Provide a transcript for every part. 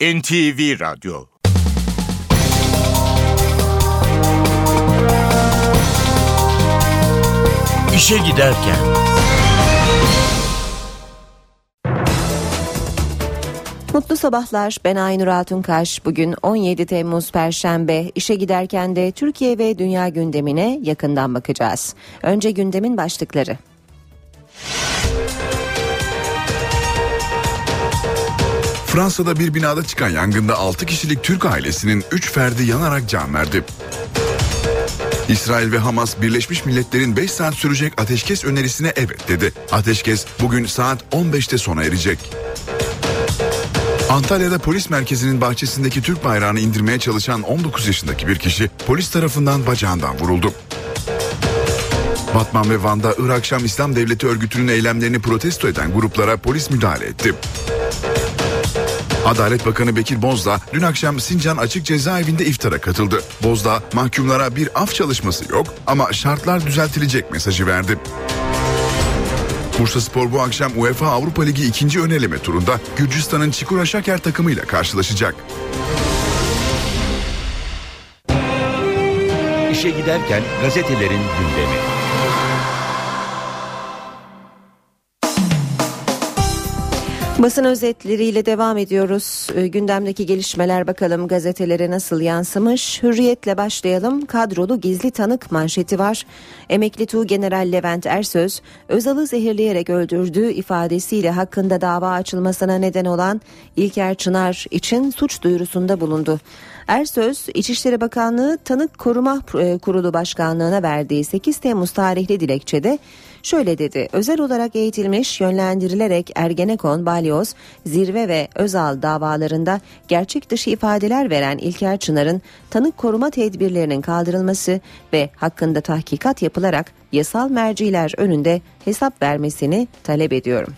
NTV Radyo İşe Giderken Mutlu sabahlar. Ben Aynur Altunkaş. Bugün 17 Temmuz Perşembe. İşe giderken de Türkiye ve dünya gündemine yakından bakacağız. Önce gündemin başlıkları. Fransa'da bir binada çıkan yangında 6 kişilik Türk ailesinin 3 ferdi yanarak can verdi. İsrail ve Hamas Birleşmiş Milletler'in 5 saat sürecek ateşkes önerisine evet dedi. Ateşkes bugün saat 15'te sona erecek. Antalya'da polis merkezinin bahçesindeki Türk bayrağını indirmeye çalışan 19 yaşındaki bir kişi polis tarafından bacağından vuruldu. Batman ve Van'da Irak Şam İslam Devleti örgütünün eylemlerini protesto eden gruplara polis müdahale etti. Adalet Bakanı Bekir Bozdağ dün akşam Sincan Açık Cezaevinde iftara katıldı. Bozdağ mahkumlara bir af çalışması yok ama şartlar düzeltilecek mesajı verdi. Bursa Spor bu akşam UEFA Avrupa Ligi ikinci öneleme turunda Gürcistan'ın Çikura Şaker takımıyla karşılaşacak. İşe Giderken gazetelerin gündemi. Basın özetleriyle devam ediyoruz. Ee, gündemdeki gelişmeler bakalım gazetelere nasıl yansımış. Hürriyetle başlayalım. Kadrolu gizli tanık manşeti var. Emekli Tuğ General Levent Ersöz, Özal'ı zehirleyerek öldürdüğü ifadesiyle hakkında dava açılmasına neden olan İlker Çınar için suç duyurusunda bulundu. Ersöz, İçişleri Bakanlığı Tanık Koruma e, Kurulu Başkanlığı'na verdiği 8 Temmuz tarihli dilekçede şöyle dedi. Özel olarak eğitilmiş, yönlendirilerek Ergenekon, Balyoz, Zirve ve Özal davalarında gerçek dışı ifadeler veren İlker Çınar'ın tanık koruma tedbirlerinin kaldırılması ve hakkında tahkikat yapılarak yasal merciler önünde hesap vermesini talep ediyorum.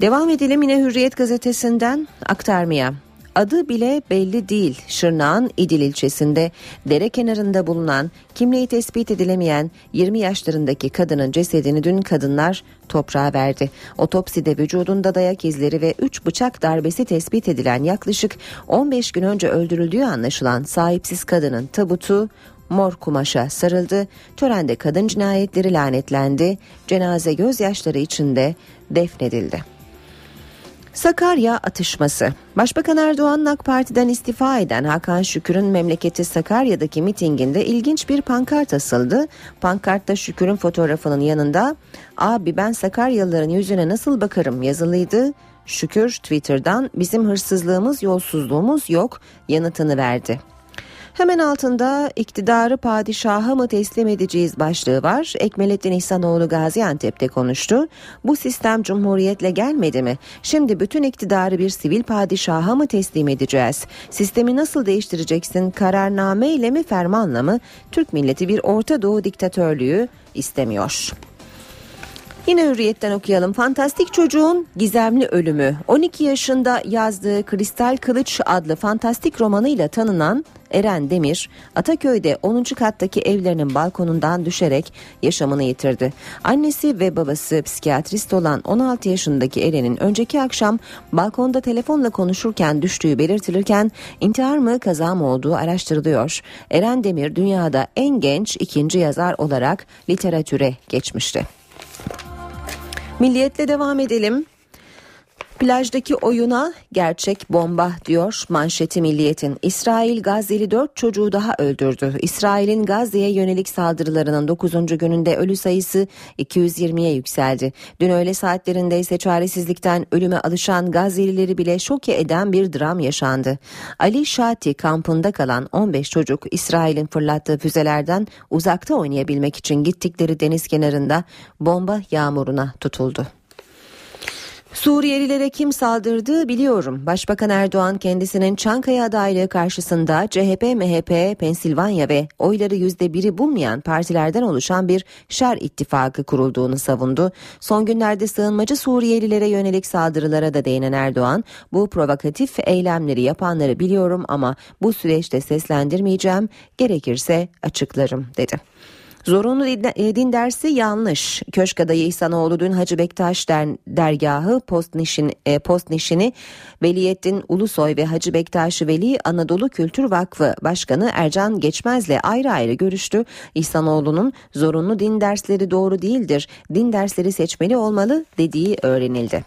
Devam edelim yine Hürriyet gazetesinden aktarmaya. Adı bile belli değil Şırnak'ın İdil ilçesinde dere kenarında bulunan kimliği tespit edilemeyen 20 yaşlarındaki kadının cesedini dün kadınlar toprağa verdi. Otopside vücudunda dayak izleri ve 3 bıçak darbesi tespit edilen yaklaşık 15 gün önce öldürüldüğü anlaşılan sahipsiz kadının tabutu mor kumaşa sarıldı. Törende kadın cinayetleri lanetlendi. Cenaze gözyaşları içinde defnedildi. Sakarya atışması. Başbakan Erdoğan AK Parti'den istifa eden Hakan Şükür'ün memleketi Sakarya'daki mitinginde ilginç bir pankart asıldı. Pankartta Şükür'ün fotoğrafının yanında "Abi ben Sakaryalıların yüzüne nasıl bakarım?" yazılıydı. Şükür Twitter'dan bizim hırsızlığımız, yolsuzluğumuz yok yanıtını verdi. Hemen altında iktidarı padişaha mı teslim edeceğiz başlığı var. Ekmelettin İhsanoğlu Gaziantep'te konuştu. Bu sistem cumhuriyetle gelmedi mi? Şimdi bütün iktidarı bir sivil padişaha mı teslim edeceğiz? Sistemi nasıl değiştireceksin? Kararname ile mi fermanla mı? Türk milleti bir Orta Doğu diktatörlüğü istemiyor. Yine hürriyetten okuyalım. Fantastik çocuğun gizemli ölümü. 12 yaşında yazdığı Kristal Kılıç adlı fantastik romanıyla tanınan Eren Demir, Ataköy'de 10. kattaki evlerinin balkonundan düşerek yaşamını yitirdi. Annesi ve babası psikiyatrist olan 16 yaşındaki Eren'in önceki akşam balkonda telefonla konuşurken düştüğü belirtilirken intihar mı kaza mı olduğu araştırılıyor. Eren Demir dünyada en genç ikinci yazar olarak literatüre geçmişti. Milliyetle devam edelim. Plajdaki oyuna gerçek bomba diyor manşeti milliyetin. İsrail Gazze'li 4 çocuğu daha öldürdü. İsrail'in Gazze'ye yönelik saldırılarının 9. gününde ölü sayısı 220'ye yükseldi. Dün öğle saatlerinde ise çaresizlikten ölüme alışan Gazze'lileri bile şoke eden bir dram yaşandı. Ali Şati kampında kalan 15 çocuk İsrail'in fırlattığı füzelerden uzakta oynayabilmek için gittikleri deniz kenarında bomba yağmuruna tutuldu. Suriyelilere kim saldırdı biliyorum. Başbakan Erdoğan kendisinin Çankaya adaylığı karşısında CHP, MHP, Pensilvanya ve oyları yüzde biri bulmayan partilerden oluşan bir şer ittifakı kurulduğunu savundu. Son günlerde sığınmacı Suriyelilere yönelik saldırılara da değinen Erdoğan, bu provokatif eylemleri yapanları biliyorum ama bu süreçte seslendirmeyeceğim, gerekirse açıklarım dedi. Zorunlu e, din dersi yanlış. Köşk adayı İhsanoğlu dün Hacı Bektaş der, dergahı Postnişin, e, Postnişini Veliyettin Ulusoy ve Hacı Bektaş Veli Anadolu Kültür Vakfı Başkanı Ercan Geçmez'le ayrı ayrı görüştü. İhsanoğlu'nun zorunlu din dersleri doğru değildir. Din dersleri seçmeli olmalı dediği öğrenildi.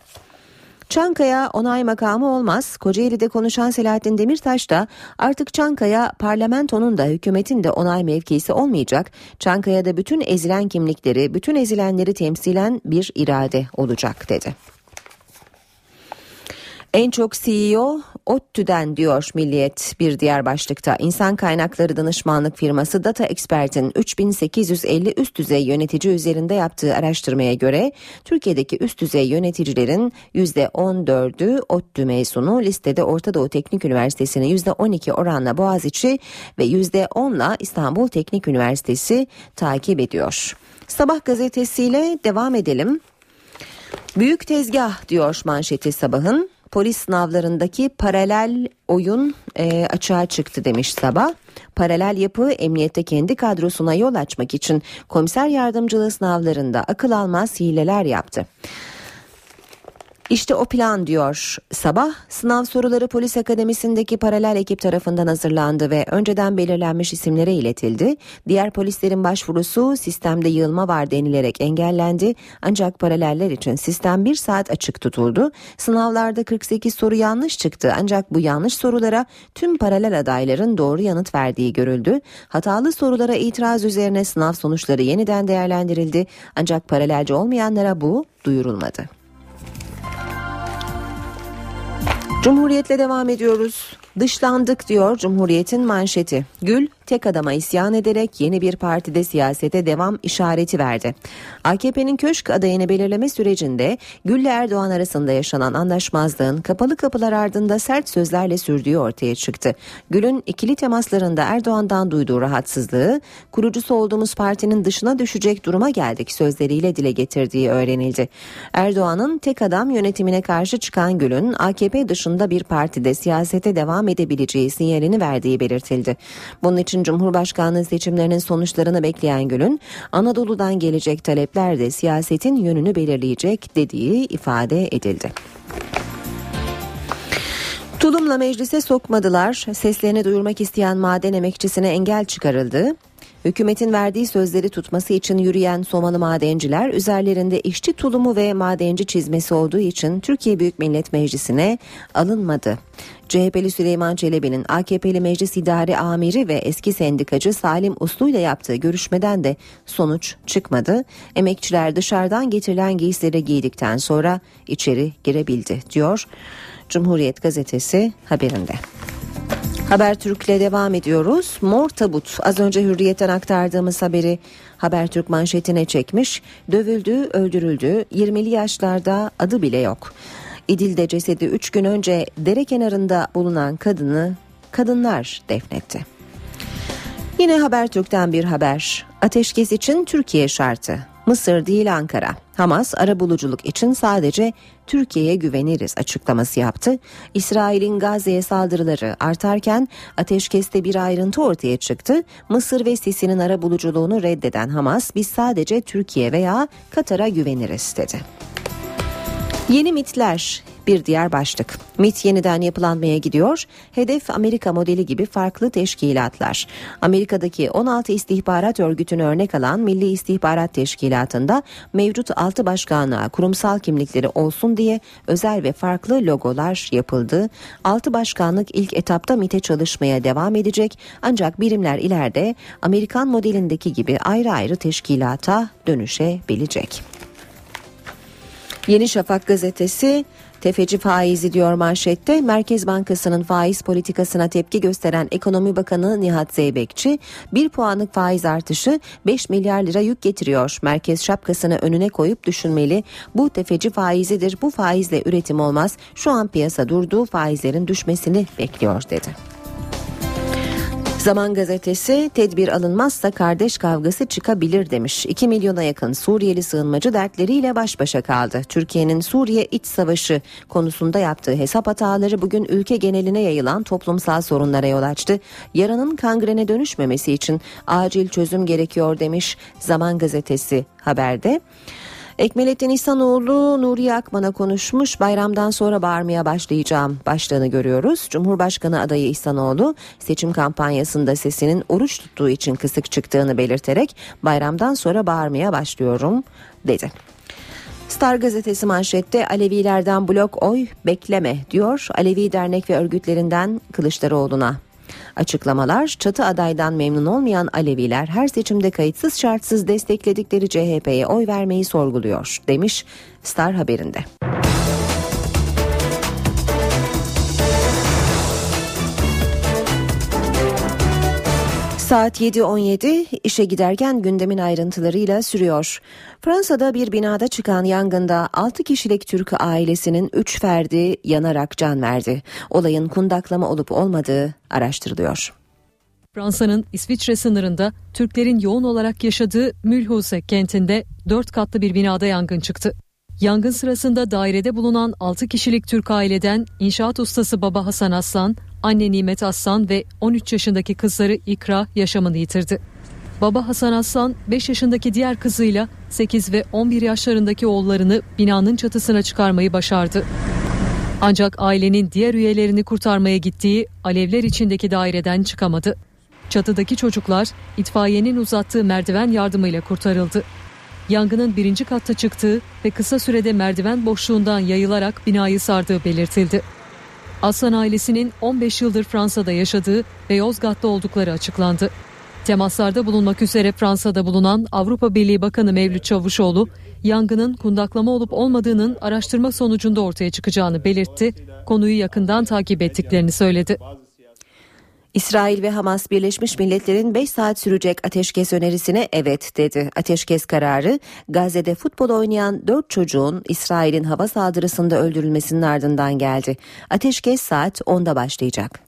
Çankaya onay makamı olmaz. Kocaeli'de konuşan Selahattin Demirtaş da artık Çankaya parlamentonun da hükümetin de onay mevkisi olmayacak. Çankaya'da bütün ezilen kimlikleri, bütün ezilenleri temsilen bir irade olacak dedi. En çok CEO ODTÜ'den diyor Milliyet bir diğer başlıkta. İnsan kaynakları danışmanlık firması Data Expert'in 3850 üst düzey yönetici üzerinde yaptığı araştırmaya göre Türkiye'deki üst düzey yöneticilerin %14'ü ODTÜ mezunu listede Orta Doğu Teknik Üniversitesi'ni %12 oranla Boğaziçi ve %10'la İstanbul Teknik Üniversitesi takip ediyor. Sabah gazetesiyle devam edelim. Büyük tezgah diyor manşeti sabahın polis sınavlarındaki paralel oyun e, açığa çıktı demiş sabah. Paralel yapı emniyette kendi kadrosuna yol açmak için komiser yardımcılığı sınavlarında akıl almaz hileler yaptı. İşte o plan diyor sabah. Sınav soruları polis akademisindeki paralel ekip tarafından hazırlandı ve önceden belirlenmiş isimlere iletildi. Diğer polislerin başvurusu sistemde yığılma var denilerek engellendi. Ancak paraleller için sistem bir saat açık tutuldu. Sınavlarda 48 soru yanlış çıktı ancak bu yanlış sorulara tüm paralel adayların doğru yanıt verdiği görüldü. Hatalı sorulara itiraz üzerine sınav sonuçları yeniden değerlendirildi. Ancak paralelci olmayanlara bu duyurulmadı. Cumhuriyetle devam ediyoruz. Dışlandık diyor Cumhuriyet'in manşeti. Gül tek adama isyan ederek yeni bir partide siyasete devam işareti verdi. AKP'nin köşk adayını belirleme sürecinde Gül ile Erdoğan arasında yaşanan anlaşmazlığın kapalı kapılar ardında sert sözlerle sürdüğü ortaya çıktı. Gül'ün ikili temaslarında Erdoğan'dan duyduğu rahatsızlığı kurucusu olduğumuz partinin dışına düşecek duruma geldik sözleriyle dile getirdiği öğrenildi. Erdoğan'ın tek adam yönetimine karşı çıkan Gül'ün AKP dışında bir partide siyasete devam edebileceği sinyalini verdiği belirtildi. Bunun için Cumhurbaşkanlığı seçimlerinin sonuçlarını bekleyen Gül'ün Anadolu'dan gelecek talepler de siyasetin yönünü belirleyecek dediği ifade edildi. Tulumla meclise sokmadılar. Seslerini duyurmak isteyen maden emekçisine engel çıkarıldı. Hükümetin verdiği sözleri tutması için yürüyen Somalı madenciler üzerlerinde işçi tulumu ve madenci çizmesi olduğu için Türkiye Büyük Millet Meclisi'ne alınmadı. CHP'li Süleyman Çelebi'nin AKP'li Meclis İdare Amiri ve eski sendikacı Salim Uslu ile yaptığı görüşmeden de sonuç çıkmadı. Emekçiler dışarıdan getirilen giysileri giydikten sonra içeri girebildi diyor Cumhuriyet gazetesi haberinde. Habertürk'le devam ediyoruz. Mor tabut az önce hürriyetten aktardığımız haberi Habertürk manşetine çekmiş. Dövüldü, öldürüldü. 20'li yaşlarda adı bile yok. İdil'de cesedi 3 gün önce dere kenarında bulunan kadını kadınlar defnetti. Yine Habertürk'ten bir haber. Ateşkes için Türkiye şartı. Mısır değil Ankara. Hamas ara buluculuk için sadece Türkiye'ye güveniriz açıklaması yaptı. İsrail'in Gazze'ye saldırıları artarken ateşkeste bir ayrıntı ortaya çıktı. Mısır ve Sisi'nin ara buluculuğunu reddeden Hamas biz sadece Türkiye veya Katar'a güveniriz dedi. Yeni mitler bir diğer başlık. MIT yeniden yapılanmaya gidiyor. Hedef Amerika modeli gibi farklı teşkilatlar. Amerika'daki 16 istihbarat örgütünü örnek alan Milli İstihbarat Teşkilatı'nda mevcut 6 başkanlığa kurumsal kimlikleri olsun diye özel ve farklı logolar yapıldı. 6 başkanlık ilk etapta MIT'e çalışmaya devam edecek ancak birimler ileride Amerikan modelindeki gibi ayrı ayrı teşkilata dönüşebilecek. Yeni Şafak gazetesi Tefeci faizi diyor manşette. Merkez Bankası'nın faiz politikasına tepki gösteren Ekonomi Bakanı Nihat Zeybekçi bir puanlık faiz artışı 5 milyar lira yük getiriyor. Merkez şapkasını önüne koyup düşünmeli. Bu tefeci faizidir. Bu faizle üretim olmaz. Şu an piyasa durdu. Faizlerin düşmesini bekliyor dedi. Zaman gazetesi tedbir alınmazsa kardeş kavgası çıkabilir demiş. 2 milyona yakın Suriyeli sığınmacı dertleriyle baş başa kaldı. Türkiye'nin Suriye iç savaşı konusunda yaptığı hesap hataları bugün ülke geneline yayılan toplumsal sorunlara yol açtı. Yaranın kangrene dönüşmemesi için acil çözüm gerekiyor demiş Zaman gazetesi haberde. Ekmelettin İhsanoğlu Nuriye Akman'a konuşmuş bayramdan sonra bağırmaya başlayacağım başlığını görüyoruz. Cumhurbaşkanı adayı İhsanoğlu seçim kampanyasında sesinin oruç tuttuğu için kısık çıktığını belirterek bayramdan sonra bağırmaya başlıyorum dedi. Star gazetesi manşette Alevilerden blok oy bekleme diyor. Alevi dernek ve örgütlerinden Kılıçdaroğlu'na Açıklamalar çatı adaydan memnun olmayan Aleviler her seçimde kayıtsız şartsız destekledikleri CHP'ye oy vermeyi sorguluyor demiş Star haberinde. Saat 7.17 işe giderken gündemin ayrıntılarıyla sürüyor. Fransa'da bir binada çıkan yangında 6 kişilik Türk ailesinin 3 ferdi yanarak can verdi. Olayın kundaklama olup olmadığı araştırılıyor. Fransa'nın İsviçre sınırında Türklerin yoğun olarak yaşadığı Mülhuse kentinde 4 katlı bir binada yangın çıktı. Yangın sırasında dairede bulunan 6 kişilik Türk aileden inşaat ustası baba Hasan Aslan, anne Nimet Aslan ve 13 yaşındaki kızları İkra yaşamını yitirdi. Baba Hasan Aslan 5 yaşındaki diğer kızıyla 8 ve 11 yaşlarındaki oğullarını binanın çatısına çıkarmayı başardı. Ancak ailenin diğer üyelerini kurtarmaya gittiği alevler içindeki daireden çıkamadı. Çatıdaki çocuklar itfaiyenin uzattığı merdiven yardımıyla kurtarıldı. Yangının birinci katta çıktığı ve kısa sürede merdiven boşluğundan yayılarak binayı sardığı belirtildi. Aslan ailesinin 15 yıldır Fransa'da yaşadığı ve Yozgat'ta oldukları açıklandı. Temaslarda bulunmak üzere Fransa'da bulunan Avrupa Birliği Bakanı Mevlüt Çavuşoğlu, yangının kundaklama olup olmadığının araştırma sonucunda ortaya çıkacağını belirtti, konuyu yakından takip ettiklerini söyledi. İsrail ve Hamas Birleşmiş Milletler'in 5 saat sürecek ateşkes önerisine evet dedi. Ateşkes kararı Gazze'de futbol oynayan 4 çocuğun İsrail'in hava saldırısında öldürülmesinin ardından geldi. Ateşkes saat 10'da başlayacak.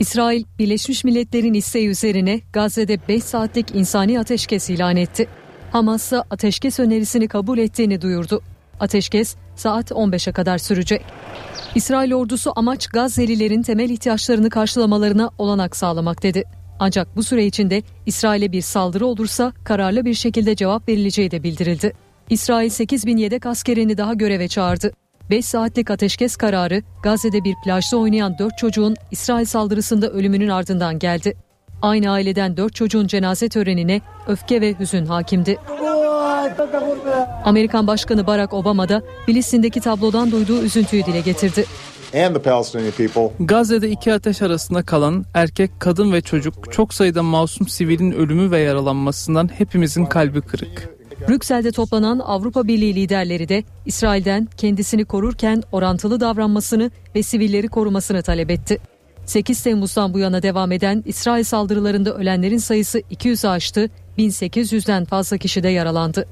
İsrail, Birleşmiş Milletler'in isteği üzerine Gazze'de 5 saatlik insani ateşkes ilan etti. Hamas ise ateşkes önerisini kabul ettiğini duyurdu. Ateşkes saat 15'e kadar sürecek. İsrail ordusu amaç Gazze'lilerin temel ihtiyaçlarını karşılamalarına olanak sağlamak dedi. Ancak bu süre içinde İsrail'e bir saldırı olursa kararlı bir şekilde cevap verileceği de bildirildi. İsrail 8 bin yedek askerini daha göreve çağırdı. 5 saatlik ateşkes kararı Gazze'de bir plajda oynayan 4 çocuğun İsrail saldırısında ölümünün ardından geldi. Aynı aileden 4 çocuğun cenaze törenine öfke ve hüzün hakimdi. Amerikan Başkanı Barack Obama da Filistin'deki tablodan duyduğu üzüntüyü dile getirdi. Gazze'de iki ateş arasında kalan erkek, kadın ve çocuk çok sayıda masum sivilin ölümü ve yaralanmasından hepimizin kalbi kırık. Brüksel'de toplanan Avrupa Birliği liderleri de İsrail'den kendisini korurken orantılı davranmasını ve sivilleri korumasını talep etti. 8 Temmuz'dan bu yana devam eden İsrail saldırılarında ölenlerin sayısı 200'ü aştı, 1800'den fazla kişi de yaralandı.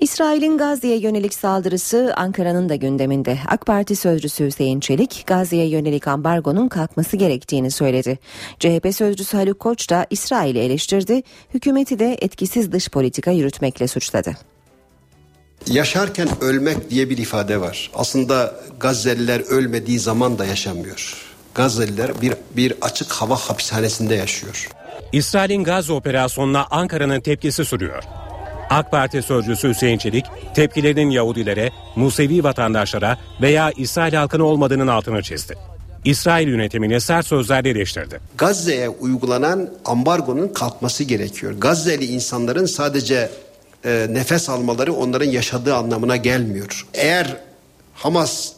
İsrail'in Gazze'ye yönelik saldırısı Ankara'nın da gündeminde. AK Parti sözcüsü Hüseyin Çelik, Gazze'ye yönelik ambargonun kalkması gerektiğini söyledi. CHP sözcüsü Haluk Koç da İsrail'i eleştirdi, hükümeti de etkisiz dış politika yürütmekle suçladı. Yaşarken ölmek diye bir ifade var. Aslında Gazze'liler ölmediği zaman da yaşamıyor. Gazze'liler bir, bir açık hava hapishanesinde yaşıyor. İsrail'in Gazze operasyonuna Ankara'nın tepkisi sürüyor. AK Parti sözcüsü Hüseyin Çelik, tepkilerinin Yahudilere, Musevi vatandaşlara veya İsrail halkına olmadığının altını çizdi. İsrail yönetimini sert sözlerle eleştirdi. Gazze'ye uygulanan ambargonun kalkması gerekiyor. Gazze'li insanların sadece e, nefes almaları onların yaşadığı anlamına gelmiyor. Eğer Hamas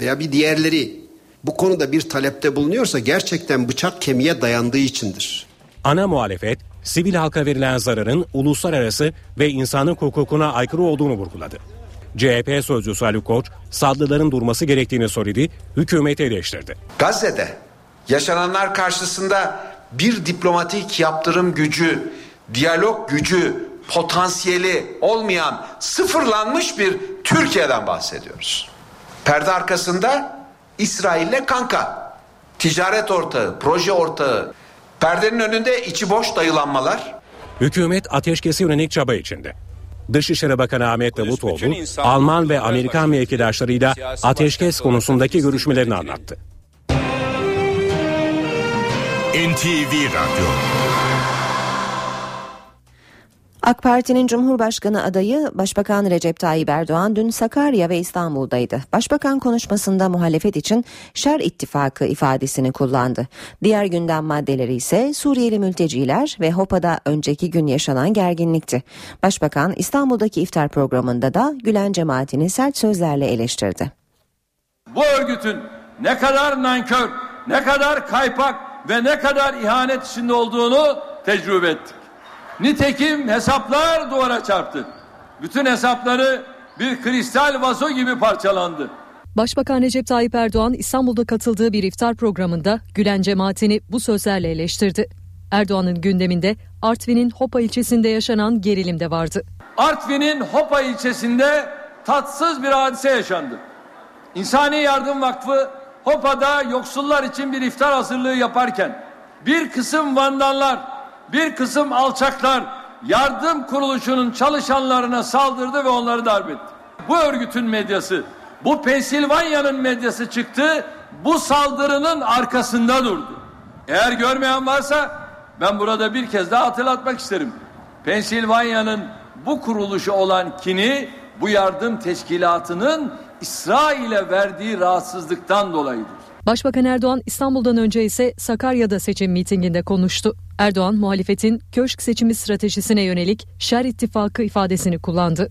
veya bir diğerleri bu konuda bir talepte bulunuyorsa gerçekten bıçak kemiğe dayandığı içindir. Ana muhalefet, sivil halka verilen zararın uluslararası ve insanlık hukukuna aykırı olduğunu vurguladı. CHP sözcüsü Haluk Koç, saldırıların durması gerektiğini söyledi, hükümeti eleştirdi. Gazze'de yaşananlar karşısında bir diplomatik yaptırım gücü, diyalog gücü, potansiyeli olmayan sıfırlanmış bir Türkiye'den bahsediyoruz. Perde arkasında İsrail'le kanka. ticaret ortağı, proje ortağı, perdenin önünde içi boş dayılanmalar, Hükümet ateşkese yönelik çaba içinde. Dışişleri Bakanı Ahmet Davutoğlu, Alman ve Amerikan mevkidaşlarıyla ateşkes konusundaki görüşmelerini anlattı. NTV Radyo AK Parti'nin Cumhurbaşkanı adayı Başbakan Recep Tayyip Erdoğan dün Sakarya ve İstanbul'daydı. Başbakan konuşmasında muhalefet için şer ittifakı ifadesini kullandı. Diğer gündem maddeleri ise Suriyeli mülteciler ve HOPA'da önceki gün yaşanan gerginlikti. Başbakan İstanbul'daki iftar programında da Gülen cemaatini sert sözlerle eleştirdi. Bu örgütün ne kadar nankör, ne kadar kaypak ve ne kadar ihanet içinde olduğunu tecrübe ettik. Nitekim hesaplar duvara çarptı. Bütün hesapları bir kristal vazo gibi parçalandı. Başbakan Recep Tayyip Erdoğan İstanbul'da katıldığı bir iftar programında Gülen cemaatini bu sözlerle eleştirdi. Erdoğan'ın gündeminde Artvin'in Hopa ilçesinde yaşanan gerilim de vardı. Artvin'in Hopa ilçesinde tatsız bir hadise yaşandı. İnsani Yardım Vakfı Hopa'da yoksullar için bir iftar hazırlığı yaparken bir kısım vandallar, bir kısım alçaklar yardım kuruluşunun çalışanlarına saldırdı ve onları darp etti. Bu örgütün medyası, bu Pensilvanya'nın medyası çıktı, bu saldırının arkasında durdu. Eğer görmeyen varsa ben burada bir kez daha hatırlatmak isterim. Pensilvanya'nın bu kuruluşu olan kini bu yardım teşkilatının İsrail'e verdiği rahatsızlıktan dolayıdır. Başbakan Erdoğan İstanbul'dan önce ise Sakarya'da seçim mitinginde konuştu. Erdoğan muhalefetin köşk seçimi stratejisine yönelik şer ittifakı ifadesini kullandı.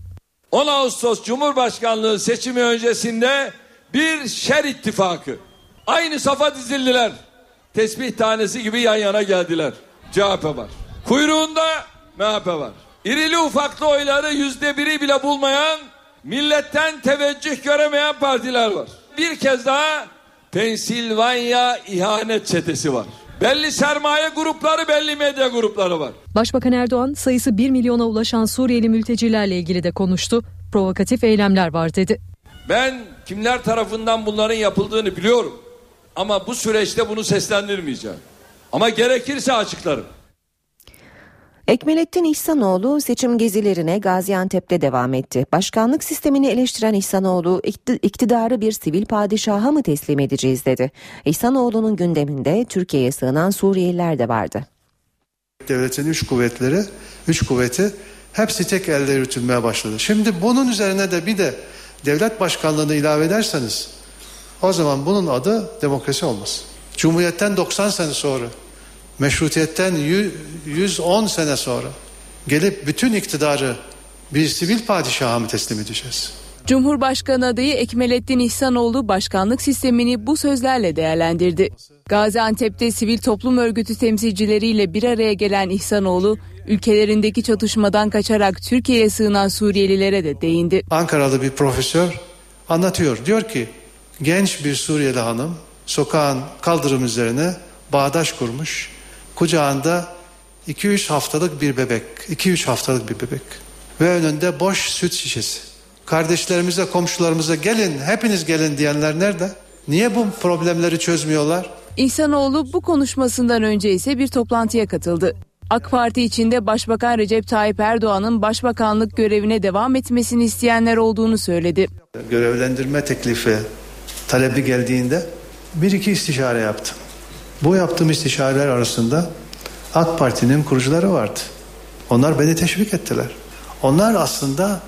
10 Ağustos Cumhurbaşkanlığı seçimi öncesinde bir şer ittifakı. Aynı safa dizildiler. Tesbih tanesi gibi yan yana geldiler. CHP var. Kuyruğunda MHP var. İrili ufaklı oyları yüzde biri bile bulmayan, milletten teveccüh göremeyen partiler var. Bir kez daha Pensilvanya ihanet çetesi var. Belli sermaye grupları, belli medya grupları var. Başbakan Erdoğan sayısı 1 milyona ulaşan Suriyeli mültecilerle ilgili de konuştu. Provokatif eylemler var dedi. Ben kimler tarafından bunların yapıldığını biliyorum. Ama bu süreçte bunu seslendirmeyeceğim. Ama gerekirse açıklarım. Ekmelettin İhsanoğlu seçim gezilerine Gaziantep'te devam etti. Başkanlık sistemini eleştiren İhsanoğlu iktidarı bir sivil padişaha mı teslim edeceğiz dedi. İhsanoğlu'nun gündeminde Türkiye'ye sığınan Suriyeliler de vardı. Devletin üç kuvvetleri, üç kuvveti hepsi tek elde yürütülmeye başladı. Şimdi bunun üzerine de bir de devlet başkanlığını ilave ederseniz o zaman bunun adı demokrasi olmaz. Cumhuriyetten 90 sene sonra meşrutiyetten 110 sene sonra gelip bütün iktidarı bir sivil padişaha mı teslim edeceğiz? Cumhurbaşkanı adayı Ekmelettin İhsanoğlu başkanlık sistemini bu sözlerle değerlendirdi. Gaziantep'te sivil toplum örgütü temsilcileriyle bir araya gelen İhsanoğlu, ülkelerindeki çatışmadan kaçarak Türkiye'ye sığınan Suriyelilere de değindi. Ankaralı bir profesör anlatıyor. Diyor ki genç bir Suriyeli hanım sokağın kaldırım üzerine bağdaş kurmuş kucağında 2-3 haftalık bir bebek, 2-3 haftalık bir bebek ve önünde boş süt şişesi. Kardeşlerimize, komşularımıza gelin, hepiniz gelin diyenler nerede? Niye bu problemleri çözmüyorlar? İhsanoğlu bu konuşmasından önce ise bir toplantıya katıldı. AK Parti içinde Başbakan Recep Tayyip Erdoğan'ın başbakanlık görevine devam etmesini isteyenler olduğunu söyledi. Görevlendirme teklifi talebi geldiğinde bir iki istişare yaptım. Bu yaptığım istişareler arasında AK Parti'nin kurucuları vardı. Onlar beni teşvik ettiler. Onlar aslında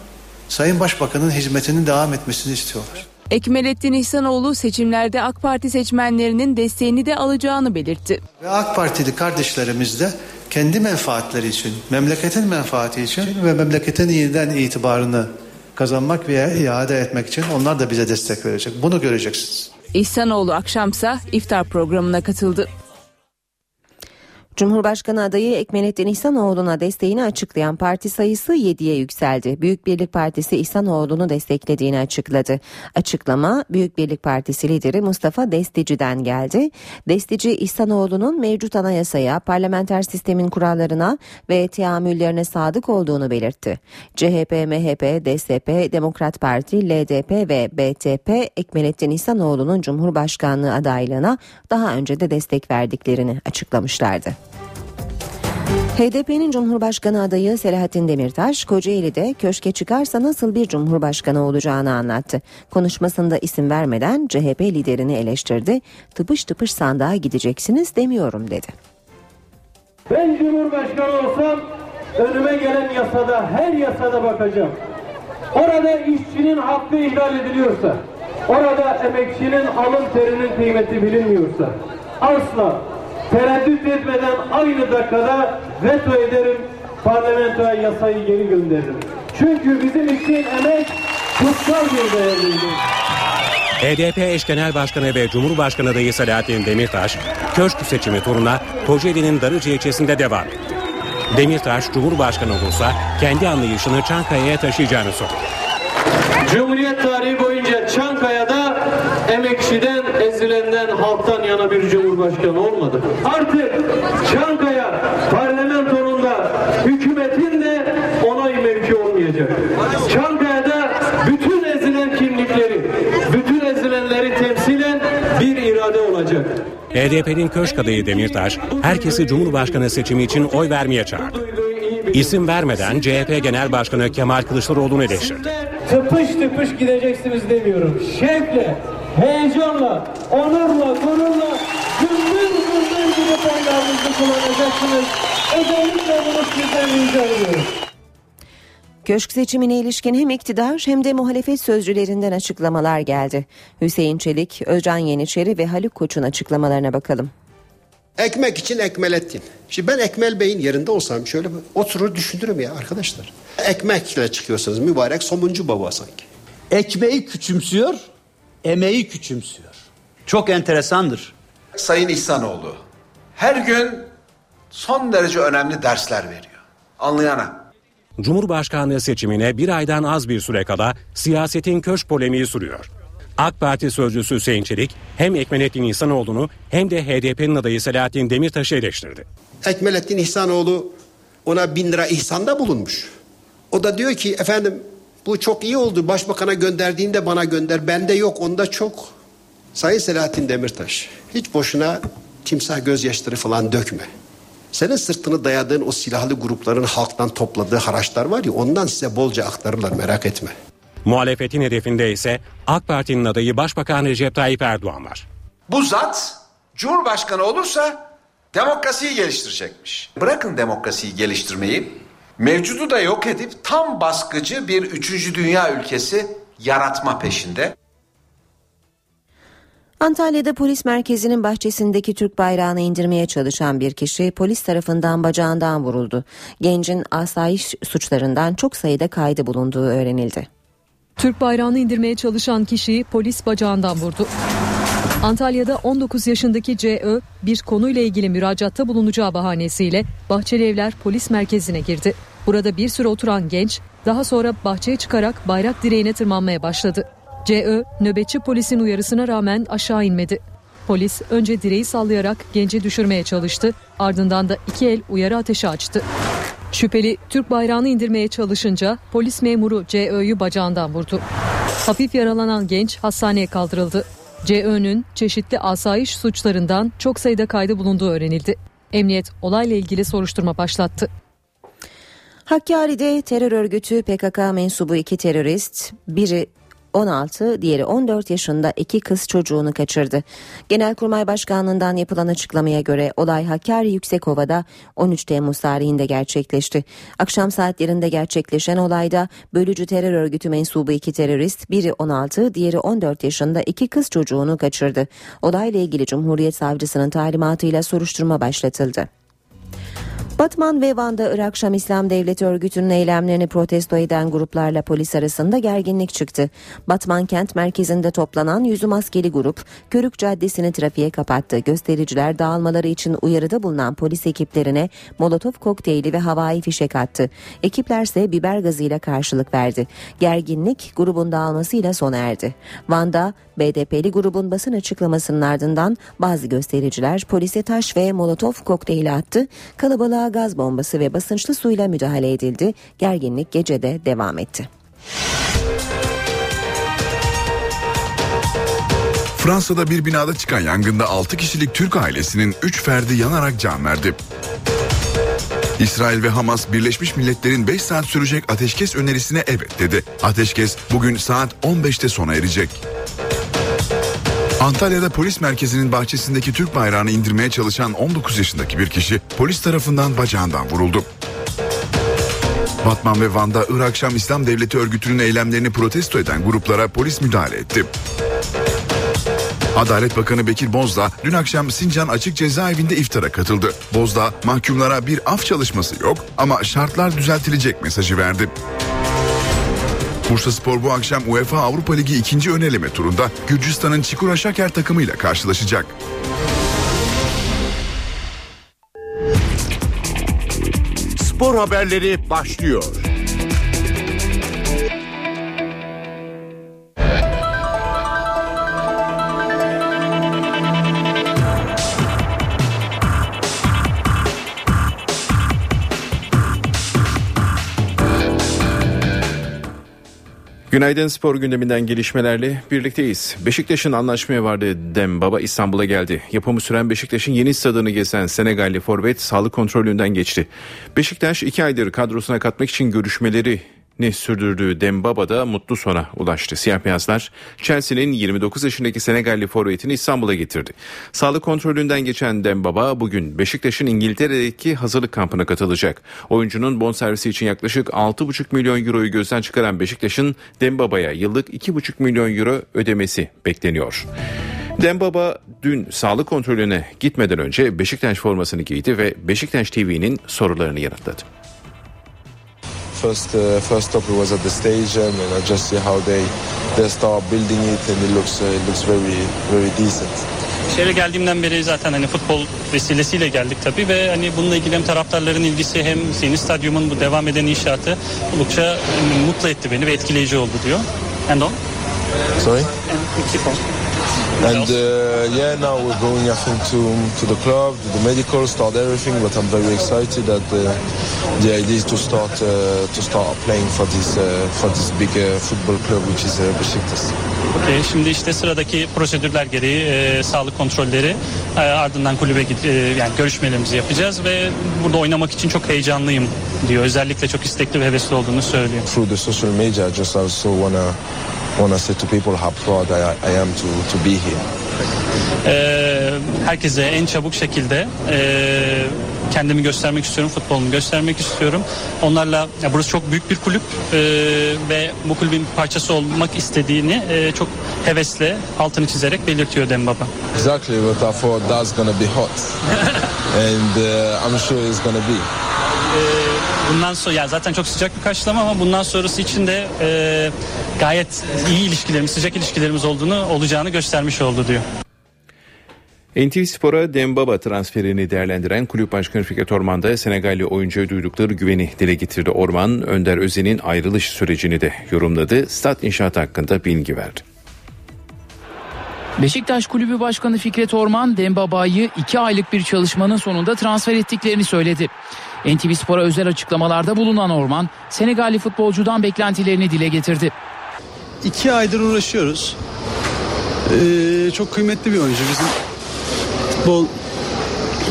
Sayın Başbakan'ın hizmetinin devam etmesini istiyorlar. Ekmelettin İhsanoğlu seçimlerde AK Parti seçmenlerinin desteğini de alacağını belirtti. Ve AK Partili kardeşlerimiz de kendi menfaatleri için, memleketin menfaati için ve memleketin yeniden itibarını kazanmak veya iade etmek için onlar da bize destek verecek. Bunu göreceksiniz. İhsanoğlu akşamsa iftar programına katıldı. Cumhurbaşkanı adayı Ekmelettin İhsanoğlu'na desteğini açıklayan parti sayısı 7'ye yükseldi. Büyük Birlik Partisi İhsanoğlu'nu desteklediğini açıkladı. Açıklama Büyük Birlik Partisi lideri Mustafa Destici'den geldi. Destici İhsanoğlu'nun mevcut anayasaya, parlamenter sistemin kurallarına ve teamüllerine sadık olduğunu belirtti. CHP, MHP, DSP, Demokrat Parti, LDP ve BTP Ekmelettin İhsanoğlu'nun Cumhurbaşkanlığı adaylığına daha önce de destek verdiklerini açıklamışlardı. HDP'nin Cumhurbaşkanı adayı Selahattin Demirtaş, Kocaeli'de köşke çıkarsa nasıl bir cumhurbaşkanı olacağını anlattı. Konuşmasında isim vermeden CHP liderini eleştirdi. Tıpış tıpış sandığa gideceksiniz demiyorum dedi. Ben cumhurbaşkanı olsam önüme gelen yasada her yasada bakacağım. Orada işçinin hakkı ihlal ediliyorsa, orada emekçinin alın terinin kıymeti bilinmiyorsa asla tereddüt etmeden aynı dakikada veto ederim, parlamentoya yasayı geri gönderirim. Çünkü bizim için emek kutsal bir değerliydi. HDP eş genel başkanı ve Cumhurbaşkanı adayı Selahattin Demirtaş, köşk seçimi turuna Kocaeli'nin Darıcı ilçesinde devam etti. Demirtaş, Cumhurbaşkanı olursa kendi anlayışını Çankaya'ya taşıyacağını söyledi. Cumhuriyet tarihi boyunca Çankaya'da emekçiden, ezilenden, halktan yana bir cumhurbaşkanı olmadı. Artık Çankaya parlamentonunda hükümetin de onay mevki olmayacak. Çankaya'da bütün ezilen kimlikleri, bütün ezilenleri temsilen bir irade olacak. HDP'nin köşk adayı Demirtaş, herkesi Cumhurbaşkanı seçimi için oy vermeye çağırdı. İsim vermeden CHP Genel Başkanı Kemal Kılıçdaroğlu'nu eleştirdi. Tıpış tıpış gideceksiniz demiyorum. Şevkle, heyecanla, onurla, gururla, gümbür gümbür gidip oylarınızı kullanacaksınız. Özellikle bunu sizden rica ediyorum. Köşk seçimine ilişkin hem iktidar hem de muhalefet sözcülerinden açıklamalar geldi. Hüseyin Çelik, Özcan Yeniçeri ve Haluk Koç'un açıklamalarına bakalım. Ekmek için Ekmelettin. Şimdi ben Ekmel Bey'in yerinde olsam şöyle oturur düşünürüm ya arkadaşlar. Ekmekle çıkıyorsunuz mübarek somuncu baba sanki. Ekmeği küçümsüyor, emeği küçümsüyor. Çok enteresandır. Sayın İhsanoğlu her gün son derece önemli dersler veriyor. Anlayana. Cumhurbaşkanlığı seçimine bir aydan az bir süre kala siyasetin köşk polemiği sürüyor. AK Parti sözcüsü Hüseyin Çelik hem Ekmenettin İhsanoğlu'nu hem de HDP'nin adayı Selahattin Demirtaş'ı eleştirdi. Ekmelettin İhsanoğlu ona bin lira ihsanda bulunmuş. O da diyor ki efendim bu çok iyi oldu başbakana gönderdiğinde bana gönder bende yok onda çok. Sayın Selahattin Demirtaş hiç boşuna timsah gözyaşları falan dökme. Senin sırtını dayadığın o silahlı grupların halktan topladığı haraçlar var ya ondan size bolca aktarırlar merak etme. Muhalefetin hedefinde ise AK Parti'nin adayı Başbakan Recep Tayyip Erdoğan var. Bu zat Cumhurbaşkanı olursa demokrasiyi geliştirecekmiş. Bırakın demokrasiyi geliştirmeyi, mevcudu da yok edip tam baskıcı bir üçüncü dünya ülkesi yaratma peşinde. Antalya'da polis merkezinin bahçesindeki Türk bayrağını indirmeye çalışan bir kişi polis tarafından bacağından vuruldu. Gencin asayiş suçlarından çok sayıda kaydı bulunduğu öğrenildi. Türk bayrağını indirmeye çalışan kişiyi polis bacağından vurdu. Antalya'da 19 yaşındaki CÖ bir konuyla ilgili müracaatta bulunacağı bahanesiyle Bahçeli Evler polis merkezine girdi. Burada bir süre oturan genç daha sonra bahçeye çıkarak bayrak direğine tırmanmaya başladı. CÖ nöbetçi polisin uyarısına rağmen aşağı inmedi. Polis önce direği sallayarak genci düşürmeye çalıştı ardından da iki el uyarı ateşi açtı. Şüpheli Türk bayrağını indirmeye çalışınca polis memuru CÖ'yü bacağından vurdu. Hafif yaralanan genç hastaneye kaldırıldı. CÖ'nün çeşitli asayiş suçlarından çok sayıda kaydı bulunduğu öğrenildi. Emniyet olayla ilgili soruşturma başlattı. Hakkari'de terör örgütü PKK mensubu iki terörist, biri 16, diğeri 14 yaşında iki kız çocuğunu kaçırdı. Genelkurmay Başkanlığından yapılan açıklamaya göre olay Hakkari Yüksekova'da 13 Temmuz tarihinde gerçekleşti. Akşam saatlerinde gerçekleşen olayda bölücü terör örgütü mensubu iki terörist, biri 16, diğeri 14 yaşında iki kız çocuğunu kaçırdı. Olayla ilgili Cumhuriyet Savcısının talimatıyla soruşturma başlatıldı. Batman ve Van'da Irak Şam İslam Devleti örgütünün eylemlerini protesto eden gruplarla polis arasında gerginlik çıktı. Batman kent merkezinde toplanan yüzü maskeli grup Körük Caddesi'ni trafiğe kapattı. Göstericiler dağılmaları için uyarıda bulunan polis ekiplerine molotof kokteyli ve havai fişek attı. Ekiplerse biber gazıyla karşılık verdi. Gerginlik grubun dağılmasıyla sona erdi. Van'da BDP'li grubun basın açıklamasının ardından bazı göstericiler polise taş ve molotof kokteyli attı. Kalabalığa gaz bombası ve basınçlı suyla müdahale edildi. Gerginlik gecede devam etti. Fransa'da bir binada çıkan yangında 6 kişilik Türk ailesinin 3 ferdi yanarak can verdi. İsrail ve Hamas Birleşmiş Milletler'in 5 saat sürecek ateşkes önerisine evet dedi. Ateşkes bugün saat 15'te sona erecek. Antalya'da polis merkezinin bahçesindeki Türk bayrağını indirmeye çalışan 19 yaşındaki bir kişi polis tarafından bacağından vuruldu. Batman ve Van'da Irak Şam İslam Devleti örgütünün eylemlerini protesto eden gruplara polis müdahale etti. Adalet Bakanı Bekir Bozdağ dün akşam Sincan Açık Cezaevinde iftara katıldı. Bozdağ mahkumlara bir af çalışması yok ama şartlar düzeltilecek mesajı verdi. Bursa Spor bu akşam UEFA Avrupa Ligi ikinci öneleme turunda Gürcistan'ın Çikura Şaker takımıyla karşılaşacak. Spor haberleri başlıyor. Günaydın spor gündeminden gelişmelerle birlikteyiz. Beşiktaş'ın anlaşmaya vardığı Dem Baba İstanbul'a geldi. Yapımı süren Beşiktaş'ın yeni stadını gezen Senegalli forvet sağlık kontrolünden geçti. Beşiktaş iki aydır kadrosuna katmak için görüşmeleri ne sürdürdüğü Dembaba da mutlu sona ulaştı. Siyah beyazlar Chelsea'nin 29 yaşındaki Senegalli forvetini İstanbul'a getirdi. Sağlık kontrolünden geçen Dembaba bugün Beşiktaş'ın İngiltere'deki hazırlık kampına katılacak. Oyuncunun bonservisi için yaklaşık 6,5 milyon euroyu gözden çıkaran Beşiktaş'ın Dembaba'ya yıllık 2,5 milyon euro ödemesi bekleniyor. Dembaba dün sağlık kontrolüne gitmeden önce Beşiktaş formasını giydi ve Beşiktaş TV'nin sorularını yanıtladı. First, uh, first stop was at the stadium, and I just see how they they start building it, and it looks uh, it looks very very decent. Şehre geldiğimden beri zaten hani futbol vesilesiyle geldik tabii ve hani bununla ilgili hem taraftarların ilgisi hem yeni stadyumun bu devam eden inşaatı oldukça mutlu etti beni ve etkileyici oldu diyor. And on? Sorry. And keep on. And uh, yeah, now we're going, I think, to to the club, to the medical, start everything. But I'm very excited that uh, the idea is to start uh, to start playing for this uh, for this big uh, football club, which is uh, Besiktas. Okey, şimdi işte sıradaki prosedürler gereği e, sağlık kontrolleri e, ardından kulübe gid- e, yani görüşmelerimizi yapacağız ve burada oynamak için çok heyecanlıyım diyor. Özellikle çok istekli ve hevesli olduğunu söylüyor. Through the social media, I just also wanna wanna say to people how proud I, I am to to be here. Ee, herkese en çabuk şekilde e, kendimi göstermek istiyorum, futbolumu göstermek istiyorum. Onlarla ya burası çok büyük bir kulüp e, ve bu kulübün bir parçası olmak istediğini e, çok hevesle altını çizerek belirtiyor Dembaba. Exactly, but I thought that's gonna be hot, and uh, I'm sure it's gonna be. Ee, bundan sonra ya zaten çok sıcak bir karşılama ama bundan sonrası için de e, gayet iyi ilişkilerimiz, sıcak ilişkilerimiz olduğunu olacağını göstermiş oldu diyor. NTV Spor'a Dembaba transferini değerlendiren kulüp başkanı Fikret Orman da Senegalli oyuncuya duydukları güveni dile getirdi. Orman, Önder Özen'in ayrılış sürecini de yorumladı. Stat inşaatı hakkında bilgi verdi. Beşiktaş Kulübü Başkanı Fikret Orman, Dembaba'yı iki aylık bir çalışmanın sonunda transfer ettiklerini söyledi. NTV Spor'a özel açıklamalarda bulunan Orman, Senegalli futbolcudan beklentilerini dile getirdi. İki aydır uğraşıyoruz. Ee, çok kıymetli bir oyuncu. Bizim futbol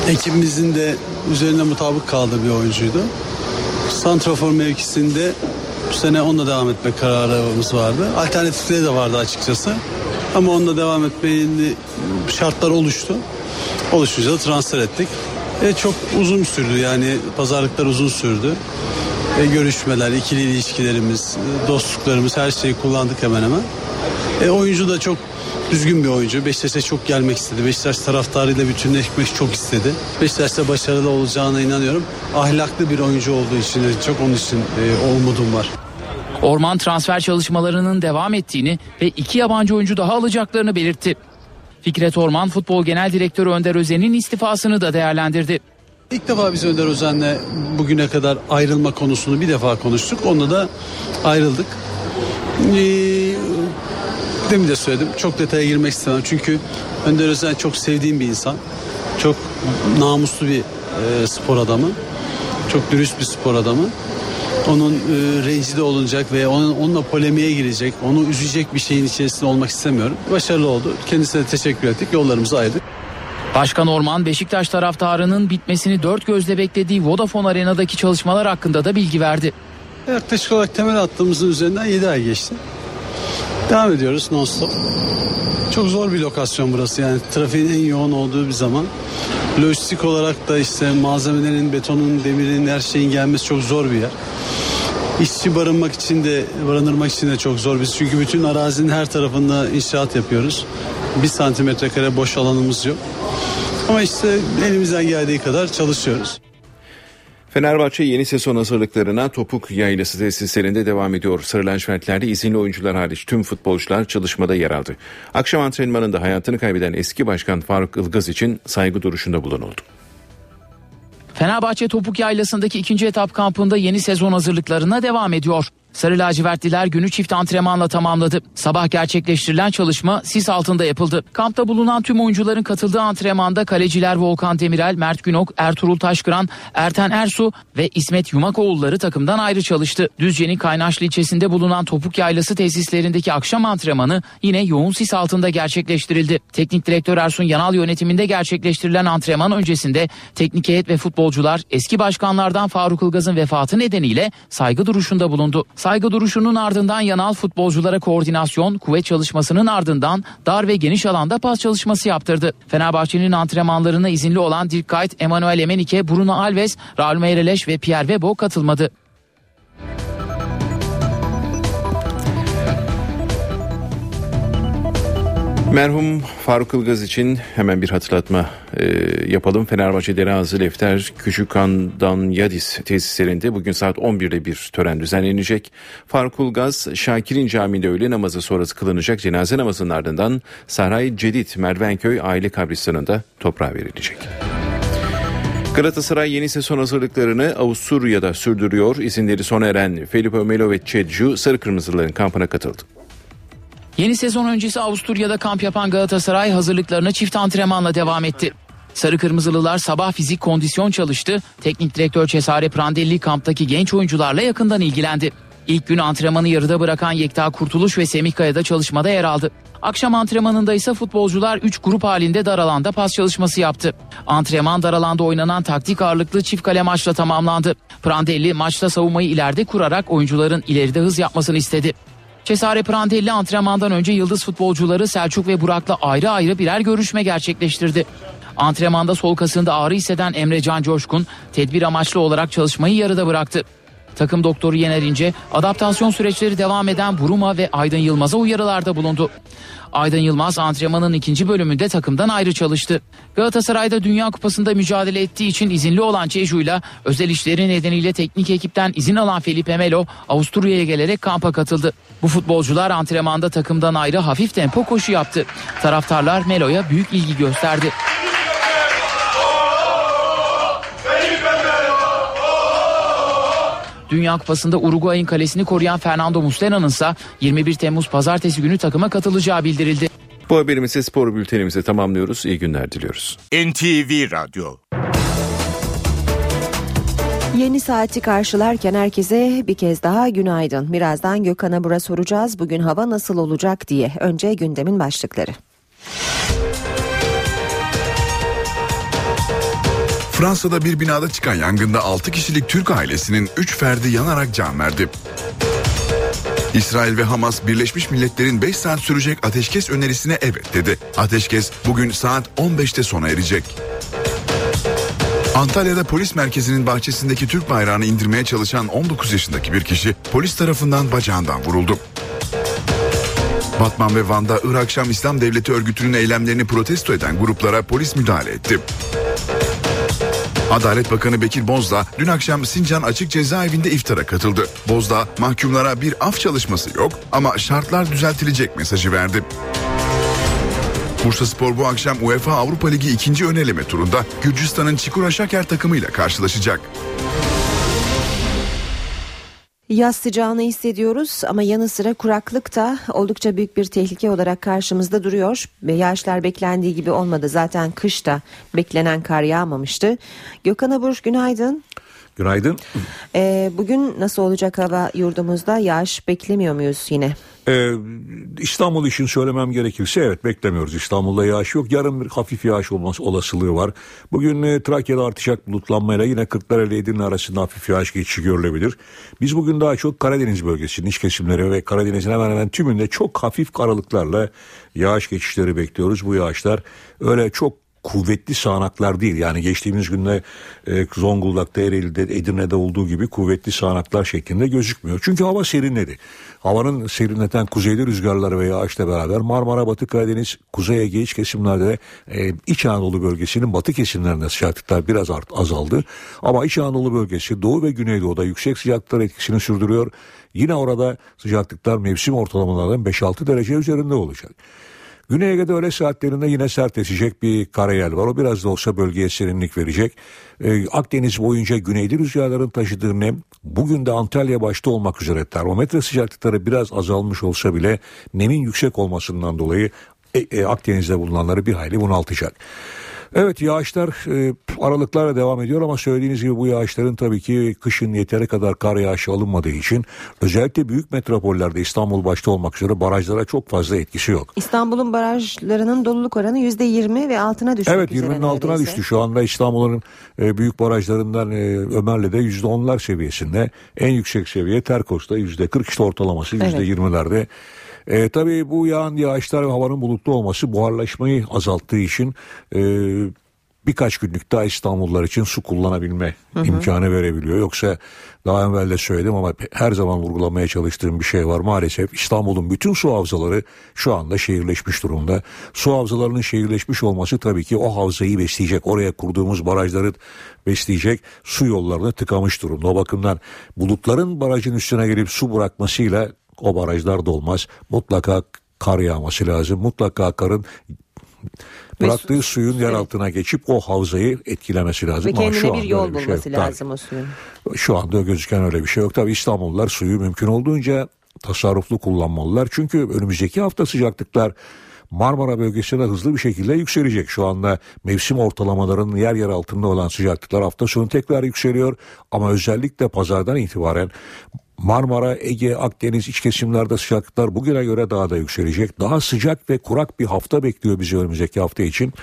ekibimizin de üzerine mutabık kaldığı bir oyuncuydu. Santrafor mevkisinde bu sene onunla devam etme kararımız vardı. Alternatifleri de vardı açıkçası. Ama onunla devam etmeyin şartlar oluştu. Oluşunca da transfer ettik. E, çok uzun sürdü yani pazarlıklar uzun sürdü. E, görüşmeler, ikili ilişkilerimiz, dostluklarımız her şeyi kullandık hemen hemen. E, oyuncu da çok düzgün bir oyuncu. Beşiktaş'a çok gelmek istedi. Beşiktaş taraftarıyla bütünleşmek çok istedi. Beşiktaş'ta başarılı olacağına inanıyorum. Ahlaklı bir oyuncu olduğu için çok onun için e, umudum var. Orman transfer çalışmalarının devam ettiğini ve iki yabancı oyuncu daha alacaklarını belirtti. Fikret Orman Futbol Genel Direktörü Önder Özen'in istifasını da değerlendirdi. İlk defa biz Önder Özen'le bugüne kadar ayrılma konusunu bir defa konuştuk. Onunla da ayrıldık. Ee, demin de söyledim. Çok detaya girmek istemem. Çünkü Önder Özen çok sevdiğim bir insan. Çok namuslu bir e, spor adamı. Çok dürüst bir spor adamı. Onun e, rencide olunacak ve onun, onunla polemiğe girecek, onu üzecek bir şeyin içerisinde olmak istemiyorum. Başarılı oldu. Kendisine teşekkür ettik. Yollarımızı ayırdık. Başkan Orman Beşiktaş taraftarının bitmesini dört gözle beklediği Vodafone Arena'daki çalışmalar hakkında da bilgi verdi. Yaklaşık olarak temel attığımızın üzerinden 7 ay geçti. Devam ediyoruz non stop. Çok zor bir lokasyon burası yani trafiğin en yoğun olduğu bir zaman. Lojistik olarak da işte malzemelerin, betonun, demirin, her şeyin gelmesi çok zor bir yer. İşçi barınmak için de barındırmak için de çok zor biz çünkü bütün arazinin her tarafında inşaat yapıyoruz. Bir santimetre kare boş alanımız yok. Ama işte elimizden geldiği kadar çalışıyoruz. Fenerbahçe yeni sezon hazırlıklarına Topuk Yaylası tesislerinde devam ediyor. Sarı lacivertlerde izinli oyuncular hariç tüm futbolcular çalışmada yer aldı. Akşam antrenmanında hayatını kaybeden eski başkan Faruk Ilgaz için saygı duruşunda bulunuldu. Fenerbahçe Topuk Yaylası'ndaki ikinci etap kampında yeni sezon hazırlıklarına devam ediyor. Sarı lacivertliler günü çift antrenmanla tamamladı. Sabah gerçekleştirilen çalışma sis altında yapıldı. Kampta bulunan tüm oyuncuların katıldığı antrenmanda kaleciler Volkan Demirel, Mert Günok, Ertuğrul Taşkıran, Erten Ersu ve İsmet Yumakoğulları takımdan ayrı çalıştı. Düzce'nin Kaynaşlı ilçesinde bulunan Topuk Yaylası tesislerindeki akşam antrenmanı yine yoğun sis altında gerçekleştirildi. Teknik direktör Ersun Yanal yönetiminde gerçekleştirilen antrenman öncesinde teknik heyet ve futbolcular eski başkanlardan Faruk Ilgaz'ın vefatı nedeniyle saygı duruşunda bulundu. Saygı duruşunun ardından yanal futbolculara koordinasyon, kuvvet çalışmasının ardından dar ve geniş alanda pas çalışması yaptırdı. Fenerbahçe'nin antrenmanlarına izinli olan Dirk Kuyt, Emmanuel Emenike, Bruno Alves, Raul Meireles ve Pierre Webo katılmadı. Merhum Faruk Ilgaz için hemen bir hatırlatma e, yapalım. Fenerbahçe Dereazı Lefter Küçükhan'dan Yadis tesislerinde bugün saat 11'de bir tören düzenlenecek. Faruk Ilgaz Şakir'in Camii'nde öğle namazı sonrası kılınacak cenaze namazının ardından Saray Cedid Mervenköy Aile Kabristanı'nda toprağa verilecek. Galatasaray yeni sezon hazırlıklarını Avusturya'da sürdürüyor. İzinleri sona eren Felipe Melo ve Çedju Sarı Kırmızıların kampına katıldı. Yeni sezon öncesi Avusturya'da kamp yapan Galatasaray hazırlıklarına çift antrenmanla devam etti. Sarı Kırmızılılar sabah fizik kondisyon çalıştı. Teknik direktör Cesare Prandelli kamptaki genç oyuncularla yakından ilgilendi. İlk gün antrenmanı yarıda bırakan Yekta Kurtuluş ve Semih Kaya'da çalışmada yer aldı. Akşam antrenmanında ise futbolcular 3 grup halinde dar alanda pas çalışması yaptı. Antrenman dar alanda oynanan taktik ağırlıklı çift kale maçla tamamlandı. Prandelli maçta savunmayı ileride kurarak oyuncuların ileride hız yapmasını istedi. Cesare Prandelli antrenmandan önce yıldız futbolcuları Selçuk ve Burak'la ayrı ayrı birer görüşme gerçekleştirdi. Antrenmanda sol kasında ağrı hisseden Emre Can Coşkun tedbir amaçlı olarak çalışmayı yarıda bıraktı. Takım doktoru Yener İnce adaptasyon süreçleri devam eden Buruma ve Aydın Yılmaz'a uyarılarda bulundu. Aydın Yılmaz antrenmanın ikinci bölümünde takımdan ayrı çalıştı. Galatasaray'da Dünya Kupası'nda mücadele ettiği için izinli olan Ceju'yla özel işleri nedeniyle teknik ekipten izin alan Felipe Melo Avusturya'ya gelerek kampa katıldı. Bu futbolcular antrenmanda takımdan ayrı hafif tempo koşu yaptı. Taraftarlar Melo'ya büyük ilgi gösterdi. Dünya Kupası'nda Uruguay'ın kalesini koruyan Fernando Muslera'nın ise 21 Temmuz pazartesi günü takıma katılacağı bildirildi. Bu haberimizi spor bültenimizi tamamlıyoruz. İyi günler diliyoruz. NTV Radyo Yeni saati karşılarken herkese bir kez daha günaydın. Birazdan Gökhan'a bura soracağız. Bugün hava nasıl olacak diye. Önce gündemin başlıkları. Fransa'da bir binada çıkan yangında 6 kişilik Türk ailesinin 3 ferdi yanarak can verdi. İsrail ve Hamas Birleşmiş Milletler'in 5 saat sürecek ateşkes önerisine evet dedi. Ateşkes bugün saat 15'te sona erecek. Antalya'da polis merkezinin bahçesindeki Türk bayrağını indirmeye çalışan 19 yaşındaki bir kişi polis tarafından bacağından vuruldu. Batman ve Van'da Irak Şam İslam Devleti örgütünün eylemlerini protesto eden gruplara polis müdahale etti. Adalet Bakanı Bekir Bozdağ dün akşam Sincan Açık Cezaevinde iftara katıldı. Bozdağ mahkumlara bir af çalışması yok ama şartlar düzeltilecek mesajı verdi. Bursa Spor bu akşam UEFA Avrupa Ligi ikinci ön eleme turunda Gürcistan'ın Çikura Şaker takımıyla karşılaşacak. Yaz sıcağını hissediyoruz ama yanı sıra kuraklık da oldukça büyük bir tehlike olarak karşımızda duruyor. Yağışlar beklendiği gibi olmadı. Zaten kışta beklenen kar yağmamıştı. Gökhan Abur günaydın. Günaydın. Ee, bugün nasıl olacak hava yurdumuzda? Yağış beklemiyor muyuz yine? Ee, İstanbul için söylemem gerekirse evet beklemiyoruz. İstanbul'da yağış yok. Yarın bir hafif yağış olması olasılığı var. Bugün e, Trakya'da artacak bulutlanmayla yine Kırklareli Edirne arasında hafif yağış geçişi görülebilir. Biz bugün daha çok Karadeniz bölgesinin iç kesimleri ve Karadeniz'in hemen hemen tümünde çok hafif aralıklarla yağış geçişleri bekliyoruz. Bu yağışlar öyle çok kuvvetli sağanaklar değil. Yani geçtiğimiz günde e, Zonguldak'ta, Ereğli'de, Edirne'de olduğu gibi kuvvetli sağanaklar şeklinde gözükmüyor. Çünkü hava serinledi. Havanın serinleten kuzeyli rüzgarları ve yağışla beraber Marmara, Batı Karadeniz, Kuzey Ege iç kesimlerde de e, İç Anadolu bölgesinin batı kesimlerinde sıcaklıklar biraz art, azaldı. Ama İç Anadolu bölgesi Doğu ve Güneydoğu'da yüksek sıcaklıklar etkisini sürdürüyor. Yine orada sıcaklıklar mevsim ortalamalarından 5-6 derece üzerinde olacak. Güney Ege'de öğle saatlerinde yine sert esecek bir karayel var. O biraz da olsa bölgeye serinlik verecek. Ee, Akdeniz boyunca güneyli rüzgarların taşıdığı nem bugün de Antalya başta olmak üzere termometre sıcaklıkları biraz azalmış olsa bile nemin yüksek olmasından dolayı e, e, Akdeniz'de bulunanları bir hayli bunaltacak. Evet yağışlar e, aralıklarla devam ediyor ama söylediğiniz gibi bu yağışların tabii ki kışın yeteri kadar kar yağışı alınmadığı için özellikle büyük metropollerde İstanbul başta olmak üzere barajlara çok fazla etkisi yok. İstanbul'un barajlarının doluluk oranı %20 ve altına düştü. Evet 20'nin altına düştü. Şu anda İstanbul'un e, büyük barajlarından e, Ömerli'de %10'lar seviyesinde. En yüksek seviye Terkos'ta %40 işte ortalaması %20'lerde. Evet. E, tabii bu yağan yağışlar ve havanın bulutlu olması buharlaşmayı azalttığı için e, birkaç günlük daha İstanbullular için su kullanabilme hı hı. imkanı verebiliyor. Yoksa daha evvel de söyledim ama her zaman vurgulamaya çalıştığım bir şey var. Maalesef İstanbul'un bütün su havzaları şu anda şehirleşmiş durumda. Su havzalarının şehirleşmiş olması tabii ki o havzayı besleyecek. Oraya kurduğumuz barajları besleyecek su yollarını tıkamış durumda. O bakımdan bulutların barajın üstüne gelip su bırakmasıyla o barajlar dolmaz. Mutlaka kar yağması lazım. Mutlaka karın bıraktığı su, suyun yer altına geçip o havzayı etkilemesi lazım. Ve kendine Ama şu bir yol bir bulması şey lazım tabii. o suyun. Şu anda gözüken öyle bir şey yok. Tabii İstanbullular suyu mümkün olduğunca tasarruflu kullanmalılar. Çünkü önümüzdeki hafta sıcaklıklar Marmara bölgesinde hızlı bir şekilde yükselecek. Şu anda mevsim ortalamalarının yer yer altında olan sıcaklıklar hafta sonu tekrar yükseliyor. Ama özellikle pazardan itibaren Marmara, Ege, Akdeniz iç kesimlerde sıcaklıklar bugüne göre daha da yükselecek. Daha sıcak ve kurak bir hafta bekliyor bizi önümüzdeki hafta için.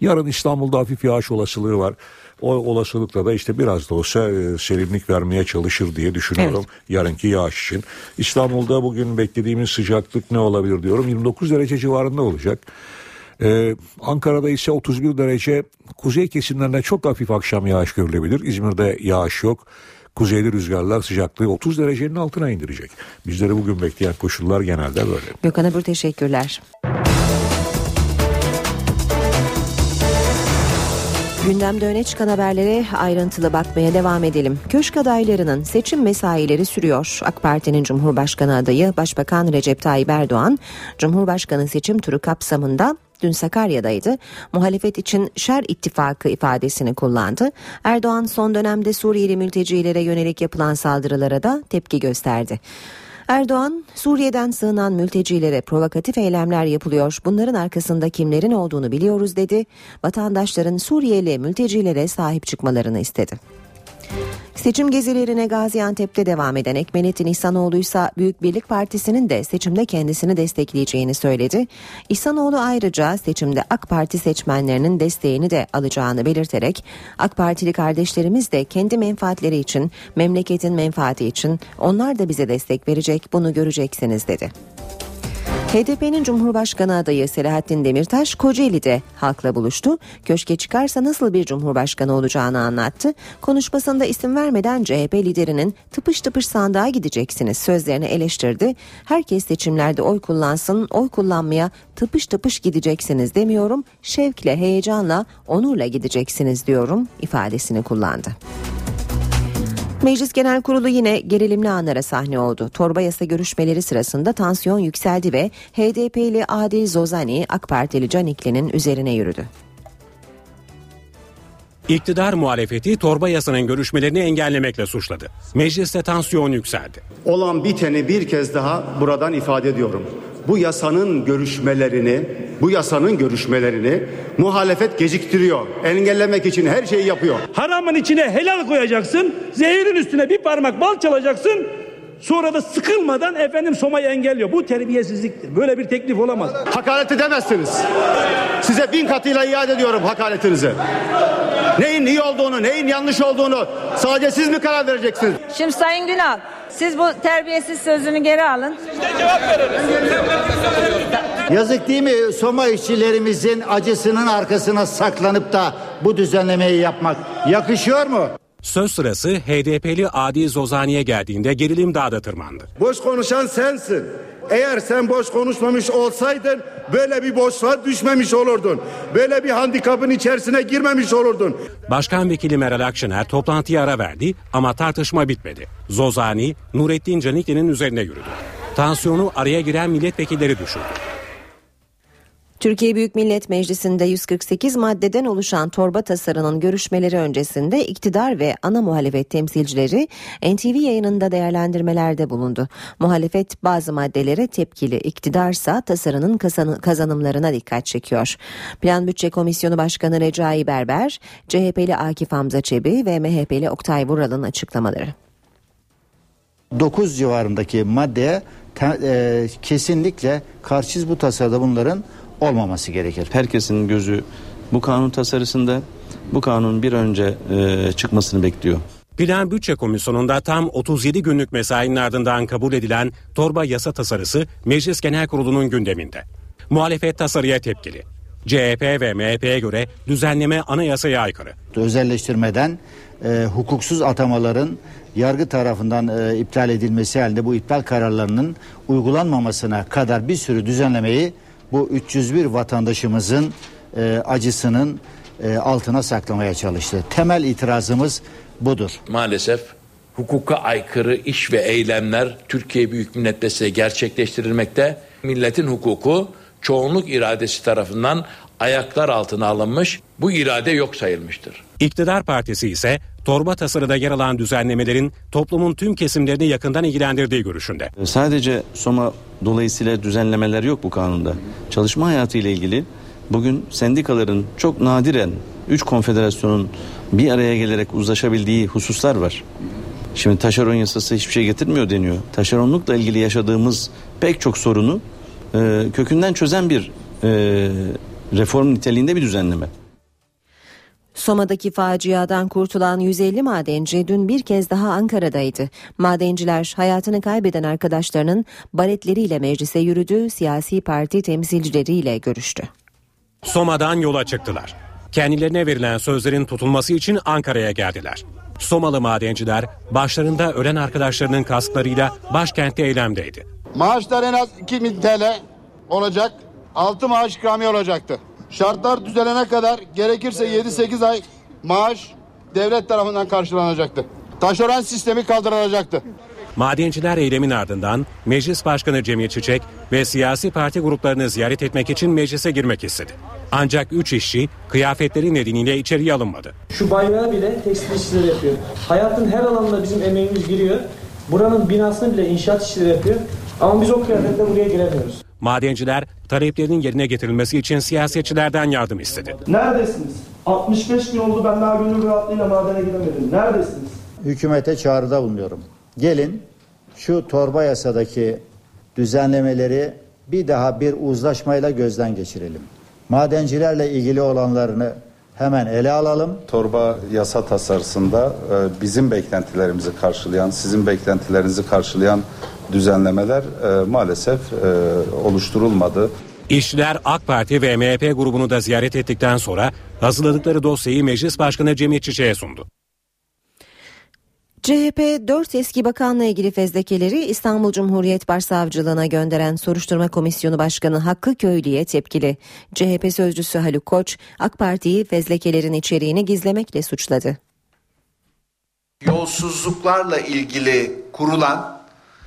Yarın İstanbul'da hafif yağış olasılığı var. O olasılıkla da işte biraz da olsa e, serinlik vermeye çalışır diye düşünüyorum evet. yarınki yağış için. İstanbul'da bugün beklediğimiz sıcaklık ne olabilir diyorum. 29 derece civarında olacak. Ee, Ankara'da ise 31 derece kuzey kesimlerinde çok hafif akşam yağış görülebilir. İzmir'de yağış yok. Kuzeyli rüzgarlar sıcaklığı 30 derecenin altına indirecek. Bizleri bugün bekleyen koşullar genelde böyle. Gökhan Abur teşekkürler. Gündemde öne çıkan haberlere ayrıntılı bakmaya devam edelim. Köşk adaylarının seçim mesaileri sürüyor. AK Parti'nin Cumhurbaşkanı adayı Başbakan Recep Tayyip Erdoğan, Cumhurbaşkanı seçim turu kapsamında dün Sakarya'daydı. Muhalefet için şer ittifakı ifadesini kullandı. Erdoğan son dönemde Suriyeli mültecilere yönelik yapılan saldırılara da tepki gösterdi. Erdoğan, Suriye'den sığınan mültecilere provokatif eylemler yapılıyor. Bunların arkasında kimlerin olduğunu biliyoruz dedi. Vatandaşların Suriyeli mültecilere sahip çıkmalarını istedi. Seçim gezilerine Gaziantep'te devam eden Ekmenettin İhsanoğlu ise Büyük Birlik Partisi'nin de seçimde kendisini destekleyeceğini söyledi. İhsanoğlu ayrıca seçimde AK Parti seçmenlerinin desteğini de alacağını belirterek AK Partili kardeşlerimiz de kendi menfaatleri için, memleketin menfaati için onlar da bize destek verecek bunu göreceksiniz dedi. HDP'nin Cumhurbaşkanı adayı Selahattin Demirtaş Kocaeli'de halkla buluştu. Köşke çıkarsa nasıl bir cumhurbaşkanı olacağını anlattı. Konuşmasında isim vermeden CHP liderinin tıpış tıpış sandığa gideceksiniz sözlerini eleştirdi. Herkes seçimlerde oy kullansın, oy kullanmaya tıpış tıpış gideceksiniz demiyorum. Şevkle, heyecanla, onurla gideceksiniz diyorum ifadesini kullandı. Meclis Genel Kurulu yine gerilimli anlara sahne oldu. Torba yasa görüşmeleri sırasında tansiyon yükseldi ve HDP'li Adil Zozani AK Partili Canikli'nin üzerine yürüdü. İktidar muhalefeti torba yasanın görüşmelerini engellemekle suçladı. Mecliste tansiyon yükseldi. Olan biteni bir kez daha buradan ifade ediyorum. Bu yasanın görüşmelerini, bu yasanın görüşmelerini muhalefet geciktiriyor. Engellemek için her şeyi yapıyor. Haramın içine helal koyacaksın, zehirin üstüne bir parmak bal çalacaksın. Sonra da sıkılmadan efendim somayı engelliyor. Bu terbiyesizliktir. Böyle bir teklif olamaz. Hakaret edemezsiniz. Size bin katıyla iade ediyorum hakaretinizi. Neyin iyi olduğunu, neyin yanlış olduğunu sadece siz mi karar vereceksiniz? Şimdi Sayın Günal siz bu terbiyesiz sözünü geri alın. cevap verelim. Yazık değil mi Soma işçilerimizin acısının arkasına saklanıp da bu düzenlemeyi yapmak yakışıyor mu? Söz sırası HDP'li Adil Zozani'ye geldiğinde gerilim daha da tırmandı. Boş konuşan sensin. Eğer sen boş konuşmamış olsaydın böyle bir boşluğa düşmemiş olurdun. Böyle bir handikapın içerisine girmemiş olurdun. Başkan Vekili Meral Akşener toplantıya ara verdi ama tartışma bitmedi. Zozani, Nurettin Canikli'nin üzerine yürüdü. Tansiyonu araya giren milletvekilleri düşürdü. Türkiye Büyük Millet Meclisi'nde 148 maddeden oluşan torba tasarının görüşmeleri öncesinde iktidar ve ana muhalefet temsilcileri NTV yayınında değerlendirmelerde bulundu. Muhalefet bazı maddelere tepkili, iktidarsa tasarının kazanımlarına dikkat çekiyor. Plan Bütçe Komisyonu Başkanı Recai Berber, CHP'li Akif Hamza Çebi ve MHP'li Oktay Vural'ın açıklamaları. 9 civarındaki maddeye te, e, kesinlikle karşıyız bu tasarıda bunların olmaması gerekir. Herkesin gözü bu kanun tasarısında bu kanunun bir önce e, çıkmasını bekliyor. Plan Bütçe Komisyonu'nda tam 37 günlük mesainin ardından kabul edilen torba yasa tasarısı Meclis Genel Kurulu'nun gündeminde. Muhalefet tasarıya tepkili. CHP ve MHP'ye göre düzenleme anayasaya aykırı. Özelleştirmeden e, hukuksuz atamaların yargı tarafından e, iptal edilmesi halinde bu iptal kararlarının uygulanmamasına kadar bir sürü düzenlemeyi bu 301 vatandaşımızın e, acısının e, altına saklamaya çalıştı. Temel itirazımız budur. Maalesef hukuka aykırı iş ve eylemler Türkiye Büyük Millet Meclisi'ne gerçekleştirilmekte. Milletin hukuku çoğunluk iradesi tarafından ayaklar altına alınmış, bu irade yok sayılmıştır. İktidar Partisi ise torba tasarıda yer alan düzenlemelerin toplumun tüm kesimlerini yakından ilgilendirdiği görüşünde. Sadece Soma dolayısıyla düzenlemeler yok bu kanunda. Çalışma hayatı ile ilgili bugün sendikaların çok nadiren 3 konfederasyonun bir araya gelerek uzlaşabildiği hususlar var. Şimdi taşeron yasası hiçbir şey getirmiyor deniyor. Taşeronlukla ilgili yaşadığımız pek çok sorunu e, kökünden çözen bir e, reform niteliğinde bir düzenleme. Soma'daki faciadan kurtulan 150 madenci dün bir kez daha Ankara'daydı. Madenciler hayatını kaybeden arkadaşlarının baletleriyle meclise yürüdü, siyasi parti temsilcileriyle görüştü. Soma'dan yola çıktılar. Kendilerine verilen sözlerin tutulması için Ankara'ya geldiler. Somalı madenciler başlarında ölen arkadaşlarının kasklarıyla başkentte eylemdeydi. Maaşlar en az 2000 TL olacak. 6 maaş ikramiye olacaktı. Şartlar düzelene kadar gerekirse 7-8 ay maaş devlet tarafından karşılanacaktı. Taşeron sistemi kaldırılacaktı. Madenciler eylemin ardından Meclis Başkanı Cemil Çiçek ve siyasi parti gruplarını ziyaret etmek için meclise girmek istedi. Ancak 3 işçi kıyafetleri nedeniyle içeriye alınmadı. Şu bayrağı bile tekstil işçileri yapıyor. Hayatın her alanında bizim emeğimiz giriyor. Buranın binasını bile inşaat işçileri yapıyor. Ama biz o kıyafetle buraya giremiyoruz. Madenciler taleplerinin yerine getirilmesi için siyasetçilerden yardım istedi. Neredesiniz? 65 gün oldu ben daha gönül rahatlığıyla madene gidemedim. Neredesiniz? Hükümete çağrıda bulunuyorum. Gelin şu torba yasadaki düzenlemeleri bir daha bir uzlaşmayla gözden geçirelim. Madencilerle ilgili olanlarını hemen ele alalım. Torba yasa tasarısında e, bizim beklentilerimizi karşılayan, sizin beklentilerinizi karşılayan düzenlemeler e, maalesef e, oluşturulmadı. İşçiler AK Parti ve MHP grubunu da ziyaret ettikten sonra hazırladıkları dosyayı Meclis Başkanı Cemil Çiçek'e sundu. CHP 4 eski bakanla ilgili fezlekeleri İstanbul Cumhuriyet Başsavcılığına gönderen Soruşturma Komisyonu Başkanı Hakkı Köylü'ye tepkili. CHP sözcüsü Haluk Koç, AK Parti'yi fezlekelerin içeriğini gizlemekle suçladı. Yolsuzluklarla ilgili kurulan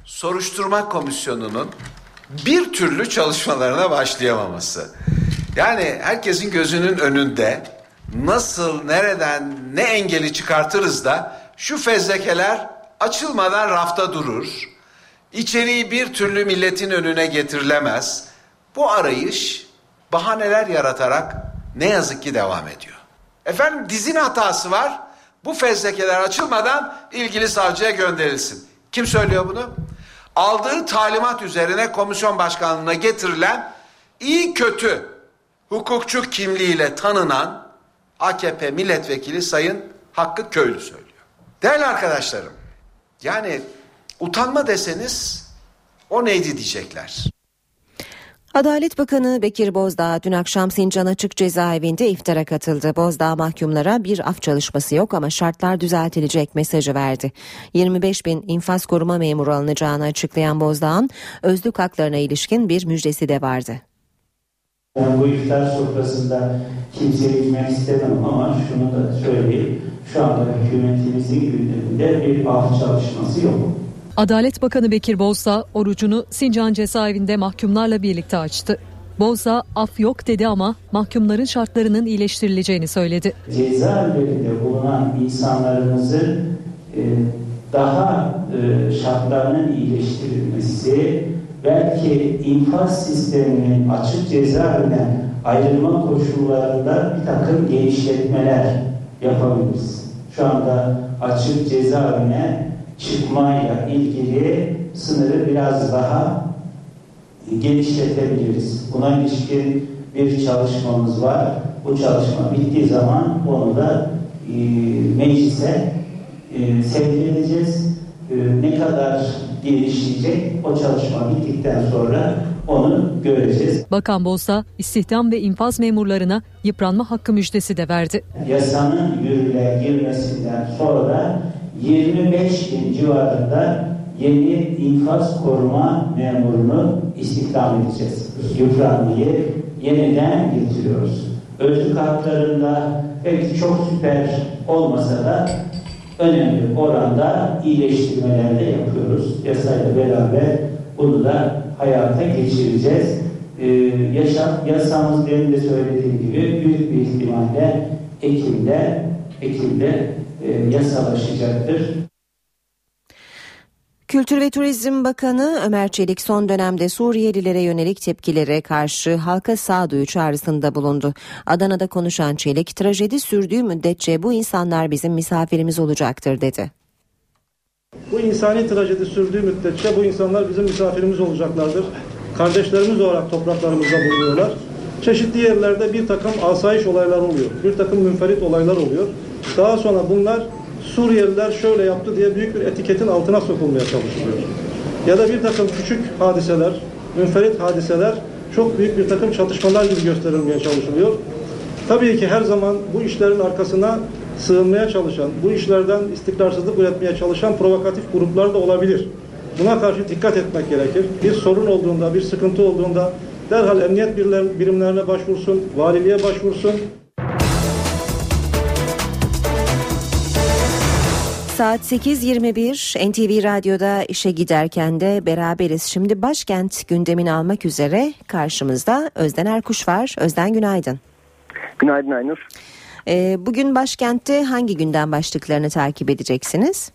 soruşturma komisyonunun bir türlü çalışmalarına başlayamaması. Yani herkesin gözünün önünde nasıl, nereden, ne engeli çıkartırız da şu fezlekeler açılmadan rafta durur. İçeriği bir türlü milletin önüne getirilemez. Bu arayış bahaneler yaratarak ne yazık ki devam ediyor. Efendim dizin hatası var. Bu fezlekeler açılmadan ilgili savcıya gönderilsin. Kim söylüyor bunu? Aldığı talimat üzerine komisyon başkanlığına getirilen iyi kötü hukukçu kimliğiyle tanınan AKP milletvekili Sayın Hakkı Köylü söylüyor. Değerli arkadaşlarım, yani utanma deseniz o neydi diyecekler. Adalet Bakanı Bekir Bozdağ dün akşam Sincan Açık Cezaevinde iftara katıldı. Bozdağ mahkumlara bir af çalışması yok ama şartlar düzeltilecek mesajı verdi. 25 bin infaz koruma memuru alınacağını açıklayan Bozdağ'ın özlük haklarına ilişkin bir müjdesi de vardı. Ben bu iftar sofrasında kimseyi üzmek istemem ama şunu da söyleyeyim. Şu anda hükümetimizin gündeminde bir af çalışması yok. Adalet Bakanı Bekir Bozdağ orucunu Sincan cezaevinde mahkumlarla birlikte açtı. Bozdağ af yok dedi ama mahkumların şartlarının iyileştirileceğini söyledi. Cezaevlerinde bulunan insanlarımızın e, daha e, şartlarının iyileştirilmesi, belki infaz sisteminin açık cezaevinden ayrılma koşullarında bir takım genişletmeler yapabiliriz. Şu anda açık cezaevine çıkmayla ilgili sınırı biraz daha genişletebiliriz. Buna ilişkin bir çalışmamız var. Bu çalışma bittiği zaman onu da e, meclise e, sevk edeceğiz. E, ne kadar genişleyecek o çalışma bittikten sonra onu göreceğiz. Bakan Bozdağ istihdam ve infaz memurlarına yıpranma hakkı müjdesi de verdi. Yasanın yürürlüğe girmesinden sonra 25 bin civarında yeni infaz koruma memurunu istihdam edeceğiz. Yıpranmayı yeniden getiriyoruz. Özlük haklarında belki çok süper olmasa da önemli oranda iyileştirmeler de yapıyoruz. Yasayla beraber bunu da hayata geçireceğiz. Ee, yaşam, yasamız benim de söylediğim gibi büyük bir ihtimalle Ekim'de Ekim'de yasalaşacaktır. Kültür ve Turizm Bakanı Ömer Çelik son dönemde Suriyelilere yönelik tepkilere karşı halka sağduyu çağrısında bulundu. Adana'da konuşan Çelik, trajedi sürdüğü müddetçe bu insanlar bizim misafirimiz olacaktır dedi. Bu insani trajedi sürdüğü müddetçe bu insanlar bizim misafirimiz olacaklardır. Kardeşlerimiz olarak topraklarımızda bulunuyorlar. Çeşitli yerlerde bir takım asayiş olaylar oluyor. Bir takım münferit olaylar oluyor. Daha sonra bunlar Suriyeliler şöyle yaptı diye büyük bir etiketin altına sokulmaya çalışılıyor. Ya da bir takım küçük hadiseler, münferit hadiseler çok büyük bir takım çatışmalar gibi gösterilmeye çalışılıyor. Tabii ki her zaman bu işlerin arkasına sığınmaya çalışan, bu işlerden istikrarsızlık üretmeye çalışan provokatif gruplar da olabilir. Buna karşı dikkat etmek gerekir. Bir sorun olduğunda, bir sıkıntı olduğunda derhal emniyet birimlerine başvursun, valiliğe başvursun. Saat 8.21 NTV Radyo'da işe giderken de beraberiz. Şimdi başkent gündemini almak üzere karşımızda Özden Erkuş var. Özden günaydın. Günaydın Aynur. Ee, bugün başkentte hangi gündem başlıklarını takip edeceksiniz?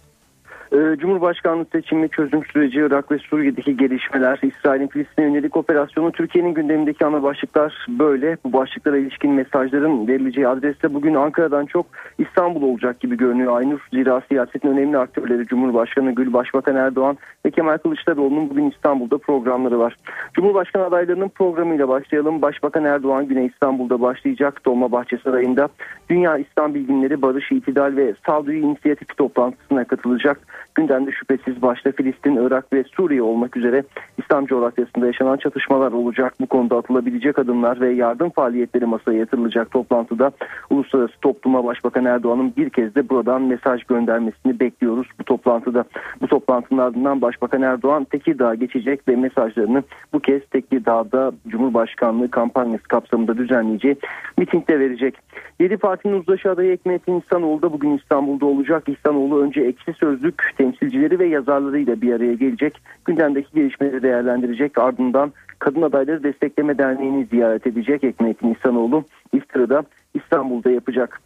Ee, Cumhurbaşkanlığı seçimi çözüm süreci, Irak ve Suriye'deki gelişmeler, İsrail'in Filistin'e yönelik operasyonu, Türkiye'nin gündemindeki ana başlıklar böyle. Bu başlıklara ilişkin mesajların verileceği adreste bugün Ankara'dan çok İstanbul olacak gibi görünüyor. Aynur zira siyasetin önemli aktörleri Cumhurbaşkanı Gül, Başbakan Erdoğan ve Kemal Kılıçdaroğlu'nun bugün İstanbul'da programları var. Cumhurbaşkanı adaylarının programıyla başlayalım. Başbakan Erdoğan güne İstanbul'da başlayacak. Dolmabahçe Sarayı'nda Dünya İslam Bilginleri Barış, İtidal ve Sağduyu İnisiyatifi toplantısına katılacak. Gündemde şüphesiz başta Filistin, Irak ve Suriye olmak üzere İslam coğrafyasında yaşanan çatışmalar olacak. Bu konuda atılabilecek adımlar ve yardım faaliyetleri masaya yatırılacak toplantıda uluslararası topluma Başbakan Erdoğan'ın bir kez de buradan mesaj göndermesini bekliyoruz bu toplantıda. Bu toplantının ardından Başbakan Erdoğan Tekirdağ'a geçecek ve mesajlarını bu kez Tekirdağ'da Cumhurbaşkanlığı kampanyası kapsamında düzenleyeceği mitingde verecek. 7 partinin uzlaşı adayı Ekmelettin İhsanoğlu da bugün İstanbul'da olacak. İhsanoğlu önce ekşi sözlük temsilcileri ve yazarlarıyla bir araya gelecek. Gündemdeki gelişmeleri değerlendirecek. Ardından Kadın Adayları Destekleme Derneği'ni ziyaret edecek Ekmelettin İhsanoğlu. İftarı da İstanbul'da yapacak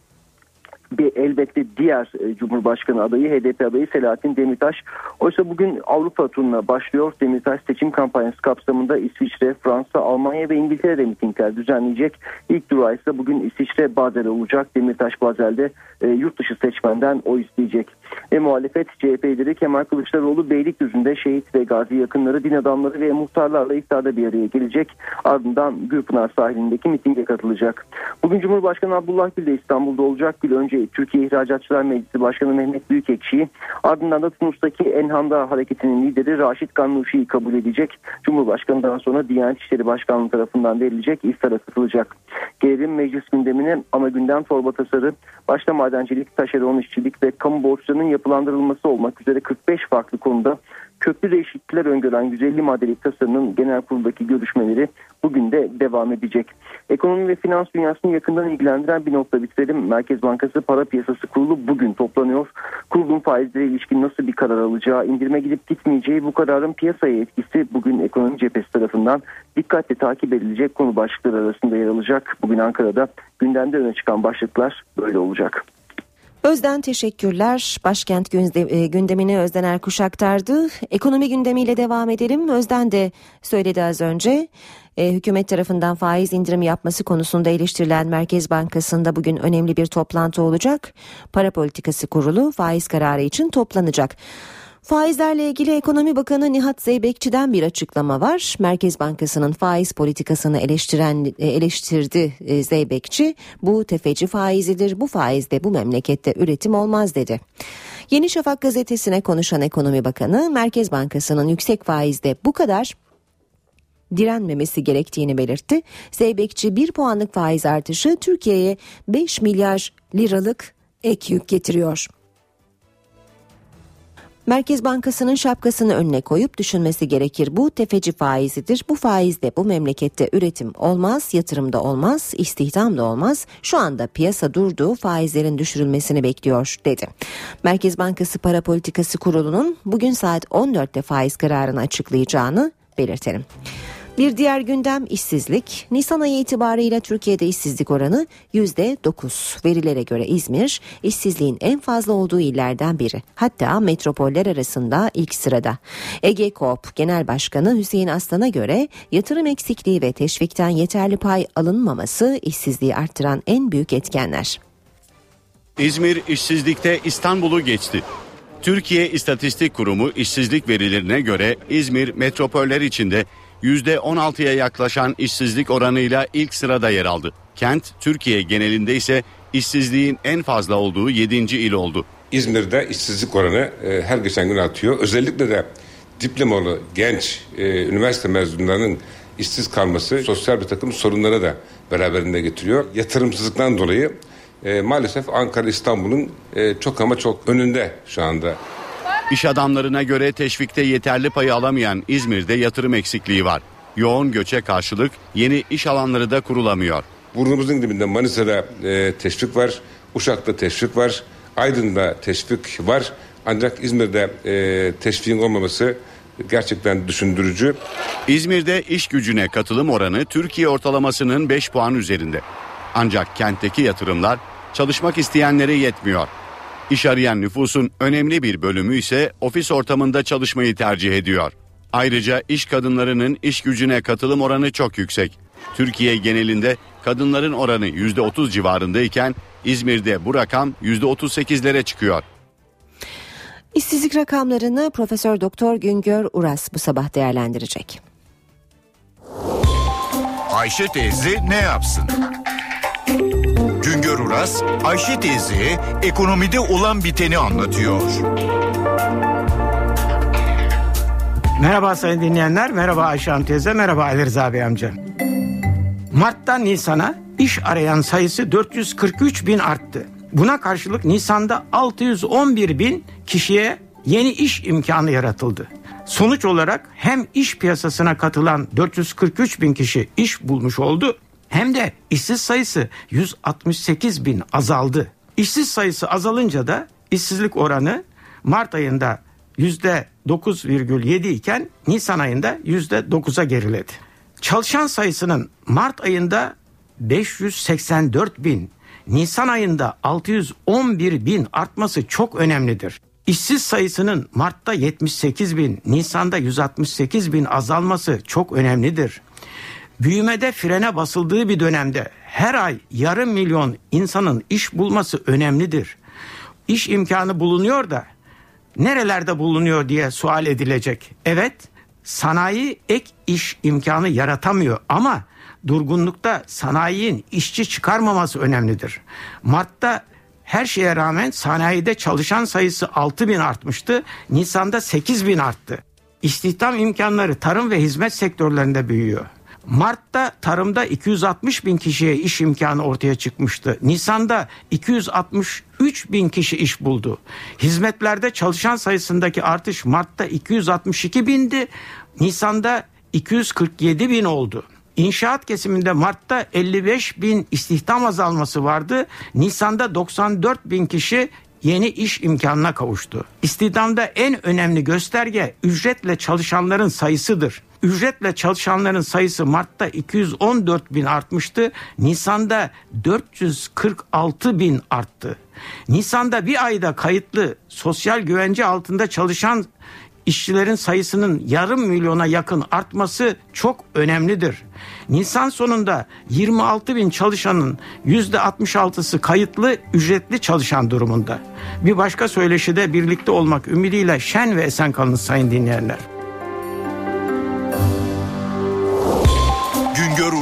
bir elbette diğer e, Cumhurbaşkanı adayı HDP adayı Selahattin Demirtaş. Oysa bugün Avrupa turuna başlıyor. Demirtaş seçim kampanyası kapsamında İsviçre, Fransa, Almanya ve İngiltere'de mitingler düzenleyecek. İlk durağı ise bugün İsviçre Basel olacak. Demirtaş Basel'de e, yurt dışı seçmenden oy isteyecek. Ve muhalefet CHP lideri Kemal Kılıçdaroğlu Beylikdüzü'nde şehit ve gazi yakınları, din adamları ve muhtarlarla iftarda bir araya gelecek. Ardından Gürpınar sahilindeki mitinge katılacak. Bugün Cumhurbaşkanı Abdullah Gül de İstanbul'da olacak. Gül önce Türkiye İhracatçılar Meclisi Başkanı Mehmet Büyükekşi'yi ardından da Tunus'taki Enhanda Hareketi'nin lideri Raşit Gannuşi'yi kabul edecek. Cumhurbaşkanı daha sonra Diyanet İşleri Başkanlığı tarafından verilecek iftara katılacak. Gelelim meclis gündemine ana gündem torba tasarı başta madencilik, taşeron işçilik ve kamu borçlarının yapılandırılması olmak üzere 45 farklı konuda köklü değişiklikler öngören 150 maddelik tasarının genel kuruldaki görüşmeleri bugün de devam edecek. Ekonomi ve finans dünyasını yakından ilgilendiren bir nokta bitirelim. Merkez Bankası Para Piyasası Kurulu bugün toplanıyor. Kurulun faizlere ilişkin nasıl bir karar alacağı, indirime gidip gitmeyeceği bu kararın piyasaya etkisi bugün ekonomi cephesi tarafından dikkatle takip edilecek konu başlıkları arasında yer alacak. Bugün Ankara'da gündemde öne çıkan başlıklar böyle olacak. Özden teşekkürler. Başkent e, gündemini Özden Erkuş aktardı. Ekonomi gündemiyle devam edelim. Özden de söyledi az önce. E, hükümet tarafından faiz indirimi yapması konusunda eleştirilen Merkez Bankası'nda bugün önemli bir toplantı olacak. Para Politikası Kurulu faiz kararı için toplanacak. Faizlerle ilgili Ekonomi Bakanı Nihat Zeybekçi'den bir açıklama var. Merkez Bankası'nın faiz politikasını eleştiren e, eleştirdi e, Zeybekçi. Bu tefeci faizidir. Bu faizde bu memlekette üretim olmaz dedi. Yeni Şafak gazetesine konuşan Ekonomi Bakanı Merkez Bankası'nın yüksek faizde bu kadar direnmemesi gerektiğini belirtti. Zeybekçi bir puanlık faiz artışı Türkiye'ye 5 milyar liralık ek yük getiriyor. Merkez Bankası'nın şapkasını önüne koyup düşünmesi gerekir. Bu tefeci faizidir. Bu faizde bu memlekette üretim olmaz, yatırım da olmaz, istihdam da olmaz. Şu anda piyasa durdu, faizlerin düşürülmesini bekliyor dedi. Merkez Bankası Para Politikası Kurulu'nun bugün saat 14'te faiz kararını açıklayacağını belirtelim. Bir diğer gündem işsizlik. Nisan ayı itibarıyla Türkiye'de işsizlik oranı %9. Verilere göre İzmir işsizliğin en fazla olduğu illerden biri. Hatta metropoller arasında ilk sırada. Ege Koop Genel Başkanı Hüseyin Aslan'a göre yatırım eksikliği ve teşvikten yeterli pay alınmaması işsizliği arttıran en büyük etkenler. İzmir işsizlikte İstanbul'u geçti. Türkiye İstatistik Kurumu işsizlik verilerine göre İzmir metropoller içinde %16'ya yaklaşan işsizlik oranıyla ilk sırada yer aldı. Kent Türkiye genelinde ise işsizliğin en fazla olduğu 7. il oldu. İzmir'de işsizlik oranı e, her geçen gün artıyor. Özellikle de diplomalı genç e, üniversite mezunlarının işsiz kalması sosyal bir takım sorunlara da beraberinde getiriyor. Yatırımsızlıktan dolayı e, maalesef Ankara İstanbul'un e, çok ama çok önünde şu anda. İş adamlarına göre teşvikte yeterli payı alamayan İzmir'de yatırım eksikliği var. Yoğun göçe karşılık yeni iş alanları da kurulamıyor. Burnumuzun dibinde Manisa'da e, teşvik var, Uşak'ta teşvik var, Aydın'da teşvik var. Ancak İzmir'de e, teşviğin olmaması gerçekten düşündürücü. İzmir'de iş gücüne katılım oranı Türkiye ortalamasının 5 puan üzerinde. Ancak kentteki yatırımlar çalışmak isteyenlere yetmiyor. İş arayan nüfusun önemli bir bölümü ise ofis ortamında çalışmayı tercih ediyor. Ayrıca iş kadınlarının iş gücüne katılım oranı çok yüksek. Türkiye genelinde kadınların oranı %30 civarındayken İzmir'de bu rakam %38'lere çıkıyor. İşsizlik rakamlarını Profesör Doktor Güngör Uras bu sabah değerlendirecek. Ayşe teyze ne yapsın? Güngör Uras, Ayşe teyze ekonomide olan biteni anlatıyor. Merhaba sayın dinleyenler, merhaba Ayşe Hanım teyze, merhaba Ali Rıza Bey amca. Mart'tan Nisan'a iş arayan sayısı 443 bin arttı. Buna karşılık Nisan'da 611 bin kişiye yeni iş imkanı yaratıldı. Sonuç olarak hem iş piyasasına katılan 443 bin kişi iş bulmuş oldu hem de işsiz sayısı 168 bin azaldı. İşsiz sayısı azalınca da işsizlik oranı Mart ayında %9,7 iken Nisan ayında %9'a geriledi. Çalışan sayısının Mart ayında 584 bin, Nisan ayında 611 bin artması çok önemlidir. İşsiz sayısının Mart'ta 78 bin, Nisan'da 168 bin azalması çok önemlidir. Büyümede frene basıldığı bir dönemde her ay yarım milyon insanın iş bulması önemlidir. İş imkanı bulunuyor da nerelerde bulunuyor diye sual edilecek. Evet, sanayi ek iş imkanı yaratamıyor ama durgunlukta sanayinin işçi çıkarmaması önemlidir. Mart'ta her şeye rağmen sanayide çalışan sayısı 6 bin artmıştı. Nisan'da 8 bin arttı. İstihdam imkanları tarım ve hizmet sektörlerinde büyüyor. Mart'ta tarımda 260 bin kişiye iş imkanı ortaya çıkmıştı. Nisan'da 263 bin kişi iş buldu. Hizmetlerde çalışan sayısındaki artış Mart'ta 262 bindi. Nisan'da 247 bin oldu. İnşaat kesiminde Mart'ta 55 bin istihdam azalması vardı. Nisan'da 94 bin kişi yeni iş imkanına kavuştu. İstihdamda en önemli gösterge ücretle çalışanların sayısıdır. Ücretle çalışanların sayısı Mart'ta 214 bin artmıştı. Nisan'da 446 bin arttı. Nisan'da bir ayda kayıtlı sosyal güvence altında çalışan işçilerin sayısının yarım milyona yakın artması çok önemlidir. Nisan sonunda 26 bin çalışanın %66'sı kayıtlı ücretli çalışan durumunda. Bir başka söyleşide birlikte olmak ümidiyle şen ve esen kalın sayın dinleyenler.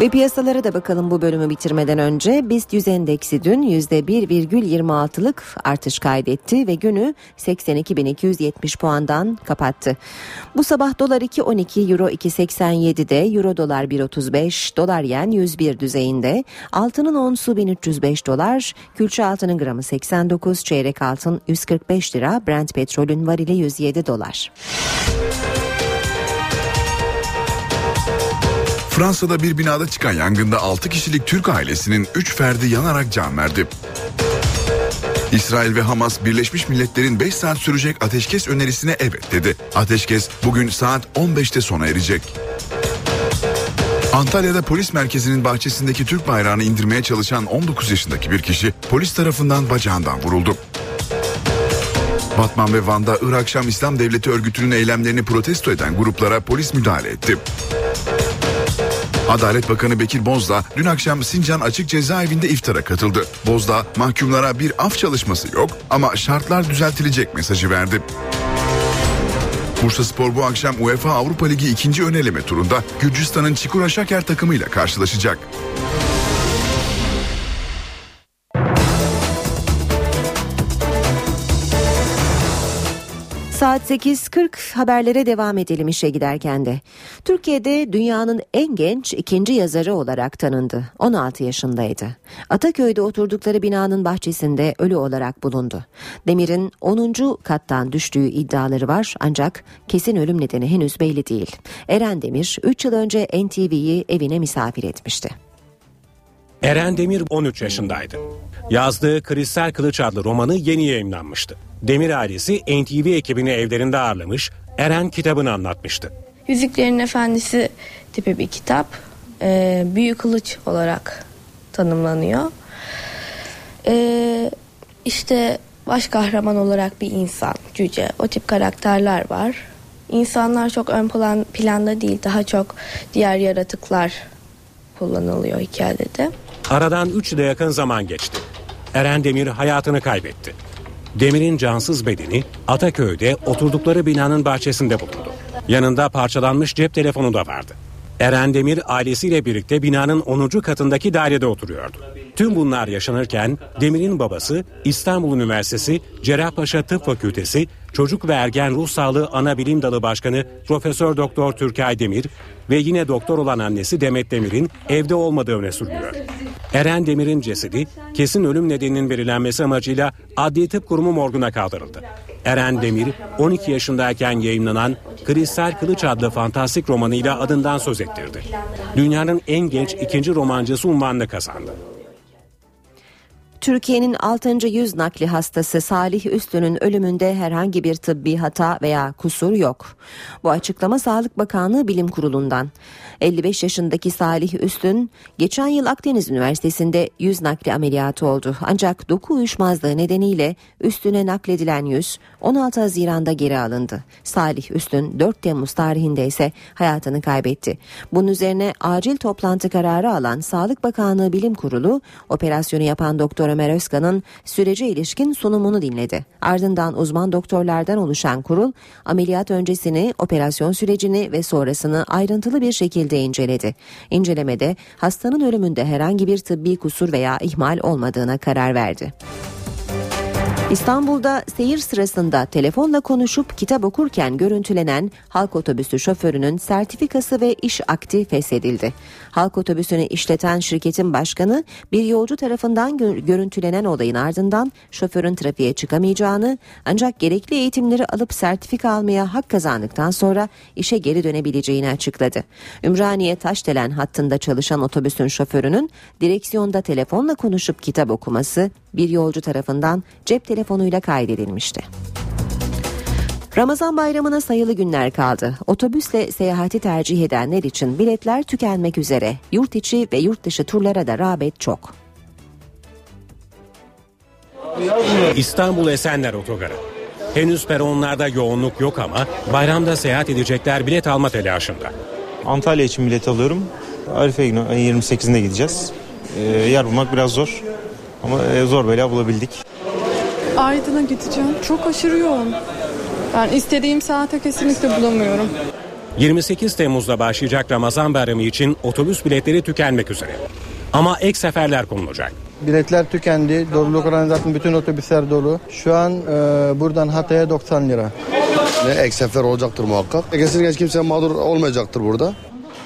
Ve piyasalara da bakalım bu bölümü bitirmeden önce. BIST 100 endeksi dün %1,26'lık artış kaydetti ve günü 82.270 puandan kapattı. Bu sabah dolar 2.12, euro 2.87'de, euro dolar 1.35, dolar yen 101 düzeyinde, altının onsu 1305 dolar, külçe altının gramı 89, çeyrek altın 145 lira, Brent petrolün varili 107 dolar. Fransa'da bir binada çıkan yangında 6 kişilik Türk ailesinin 3 ferdi yanarak can verdi. İsrail ve Hamas Birleşmiş Milletler'in 5 saat sürecek ateşkes önerisine evet dedi. Ateşkes bugün saat 15'te sona erecek. Antalya'da polis merkezinin bahçesindeki Türk bayrağını indirmeye çalışan 19 yaşındaki bir kişi polis tarafından bacağından vuruldu. Batman ve Van'da Irak Şam İslam Devleti örgütünün eylemlerini protesto eden gruplara polis müdahale etti. Adalet Bakanı Bekir Bozdağ dün akşam Sincan Açık Cezaevinde iftara katıldı. Bozdağ mahkumlara bir af çalışması yok ama şartlar düzeltilecek mesajı verdi. Bursa Spor bu akşam UEFA Avrupa Ligi ikinci ön eleme turunda Gürcistan'ın Çikura Şaker takımıyla karşılaşacak. Saat 8.40 haberlere devam edelim işe giderken de. Türkiye'de dünyanın en genç ikinci yazarı olarak tanındı. 16 yaşındaydı. Ataköy'de oturdukları binanın bahçesinde ölü olarak bulundu. Demir'in 10. kattan düştüğü iddiaları var ancak kesin ölüm nedeni henüz belli değil. Eren Demir 3 yıl önce NTV'yi evine misafir etmişti. Eren Demir 13 yaşındaydı. Yazdığı Kristal Kılıç adlı romanı yeni yayınlanmıştı. Demir ailesi NTV ekibini evlerinde ağırlamış, Eren kitabını anlatmıştı. Yüzüklerin Efendisi tipi bir kitap. Ee, büyük kılıç olarak tanımlanıyor. Ee, işte baş kahraman olarak bir insan, cüce, o tip karakterler var. İnsanlar çok ön plan, planda değil, daha çok diğer yaratıklar kullanılıyor hikayede de. Aradan 3 yıla yakın zaman geçti. Eren Demir hayatını kaybetti. Demir'in cansız bedeni Ataköy'de oturdukları binanın bahçesinde bulundu. Yanında parçalanmış cep telefonu da vardı. Eren Demir ailesiyle birlikte binanın 10. katındaki dairede oturuyordu. Tüm bunlar yaşanırken Demir'in babası İstanbul Üniversitesi Cerrahpaşa Tıp Fakültesi Çocuk ve Ergen Ruh Sağlığı Ana Bilim Dalı Başkanı Profesör Doktor Türkay Demir ve yine doktor olan annesi Demet Demir'in evde olmadığı öne sürülüyor. Eren Demir'in cesedi kesin ölüm nedeninin belirlenmesi amacıyla Adli Tıp Kurumu morguna kaldırıldı. Eren Demir 12 yaşındayken yayınlanan Kristal Kılıç adlı fantastik romanıyla adından söz ettirdi. Dünyanın en genç ikinci romancısı unvanını kazandı. Türkiye'nin 6. yüz nakli hastası Salih Üstün'ün ölümünde herhangi bir tıbbi hata veya kusur yok. Bu açıklama Sağlık Bakanlığı Bilim Kurulu'ndan. 55 yaşındaki Salih Üstün geçen yıl Akdeniz Üniversitesi'nde yüz nakli ameliyatı oldu. Ancak doku uyuşmazlığı nedeniyle üstüne nakledilen yüz 16 Haziran'da geri alındı. Salih Üstün 4 Temmuz tarihinde ise hayatını kaybetti. Bunun üzerine acil toplantı kararı alan Sağlık Bakanlığı Bilim Kurulu operasyonu yapan Doktor Ömer Özkan'ın sürece ilişkin sunumunu dinledi. Ardından uzman doktorlardan oluşan kurul ameliyat öncesini, operasyon sürecini ve sonrasını ayrıntılı bir şekilde inceledi. İncelemede hastanın ölümünde herhangi bir tıbbi kusur veya ihmal olmadığına karar verdi. İstanbul'da seyir sırasında telefonla konuşup kitap okurken görüntülenen halk otobüsü şoförünün sertifikası ve iş akti feshedildi. Halk otobüsünü işleten şirketin başkanı bir yolcu tarafından gö- görüntülenen olayın ardından şoförün trafiğe çıkamayacağını ancak gerekli eğitimleri alıp sertifika almaya hak kazandıktan sonra işe geri dönebileceğini açıkladı. Ümraniye Taşdelen hattında çalışan otobüsün şoförünün direksiyonda telefonla konuşup kitap okuması bir yolcu tarafından cep telefonuyla kaydedilmişti. Ramazan bayramına sayılı günler kaldı. Otobüsle seyahati tercih edenler için biletler tükenmek üzere. Yurt içi ve yurt dışı turlara da rağbet çok. İstanbul Esenler Otogarı. Henüz peronlarda yoğunluk yok ama bayramda seyahat edecekler bilet alma telaşında. Antalya için bilet alıyorum. Arife günü ayın 28'inde gideceğiz. Ee, yer bulmak biraz zor. Ama e, zor bela bulabildik. Aydın'a gideceğim. Çok aşırı yoğun. Ben istediğim saate kesinlikle bulamıyorum. 28 Temmuz'da başlayacak Ramazan bayramı için otobüs biletleri tükenmek üzere. Ama ek seferler konulacak. Biletler tükendi. Doluluk oranı zaten bütün otobüsler dolu. Şu an e, buradan Hatay'a 90 lira. Ne ek sefer olacaktır muhakkak. Kesinlikle kimse mağdur olmayacaktır burada.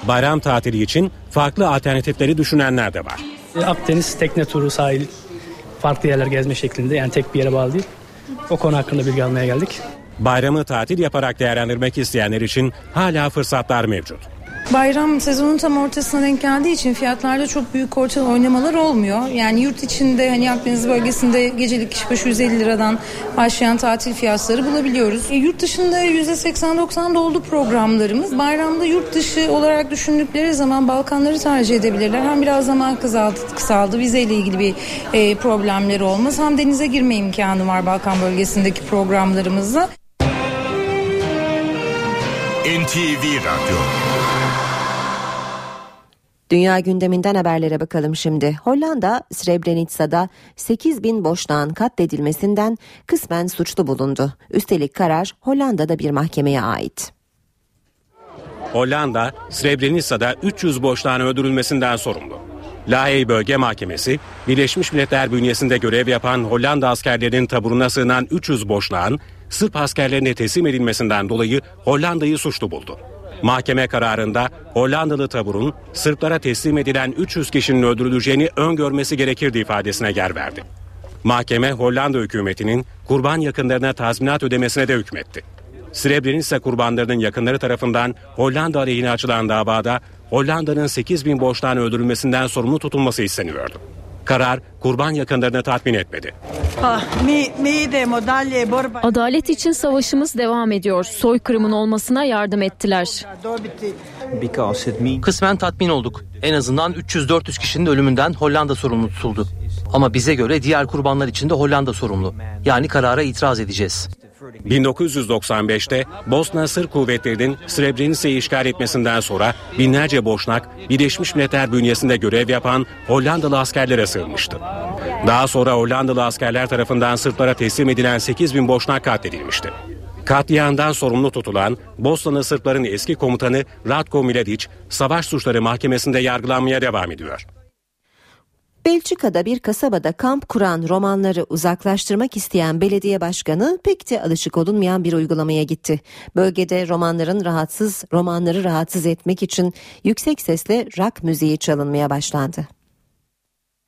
Bayram tatili için farklı alternatifleri düşünenler de var. Akdeniz tekne turu sahil farklı yerler gezme şeklinde yani tek bir yere bağlı değil. O konu hakkında bilgi almaya geldik. Bayramı tatil yaparak değerlendirmek isteyenler için hala fırsatlar mevcut. Bayram sezonun tam ortasına denk geldiği için fiyatlarda çok büyük orta oynamalar olmuyor. Yani yurt içinde hani Akdeniz bölgesinde gecelik kişi başı 150 liradan başlayan tatil fiyatları bulabiliyoruz. E, yurt dışında %80-90 doldu programlarımız. Bayramda yurt dışı olarak düşündükleri zaman Balkanları tercih edebilirler. Hem biraz zaman kısaldı, kısaldı vizeyle ilgili bir e, problemleri olmaz. Hem denize girme imkanı var Balkan bölgesindeki programlarımızda. NTV Radyo Dünya gündeminden haberlere bakalım şimdi. Hollanda, Srebrenica'da 8 bin boşnağın katledilmesinden kısmen suçlu bulundu. Üstelik karar Hollanda'da bir mahkemeye ait. Hollanda, Srebrenica'da 300 boşnağın öldürülmesinden sorumlu. Lahey Bölge Mahkemesi, Birleşmiş Milletler bünyesinde görev yapan Hollanda askerlerinin taburuna sığınan 300 boşnağın Sırp askerlerine teslim edilmesinden dolayı Hollanda'yı suçlu buldu. Mahkeme kararında Hollandalı taburun Sırplara teslim edilen 300 kişinin öldürüleceğini öngörmesi gerekirdi ifadesine yer verdi. Mahkeme Hollanda hükümetinin kurban yakınlarına tazminat ödemesine de hükmetti. Srebrenica kurbanlarının yakınları tarafından Hollanda aleyhine açılan davada Hollanda'nın 8 bin boşnağın öldürülmesinden sorumlu tutulması isteniyordu. Karar kurban yakınlarını tatmin etmedi. Adalet için savaşımız devam ediyor. Soykırımın olmasına yardım ettiler. Kısmen tatmin olduk. En azından 300-400 kişinin ölümünden Hollanda sorumlu tutuldu. Ama bize göre diğer kurbanlar için de Hollanda sorumlu. Yani karara itiraz edeceğiz. 1995'te Bosna Sır kuvvetlerinin Srebrenica'yı işgal etmesinden sonra binlerce Boşnak Birleşmiş Milletler bünyesinde görev yapan Hollandalı askerlere sığınmıştı. Daha sonra Hollandalı askerler tarafından Sırplara teslim edilen 8 bin Boşnak katledilmişti. Katliamdan sorumlu tutulan Bosnalı Sırpların eski komutanı Ratko Mladic savaş suçları mahkemesinde yargılanmaya devam ediyor. Belçika'da bir kasabada kamp kuran romanları uzaklaştırmak isteyen belediye başkanı pek de alışık olunmayan bir uygulamaya gitti. Bölgede romanların rahatsız romanları rahatsız etmek için yüksek sesle rock müziği çalınmaya başlandı.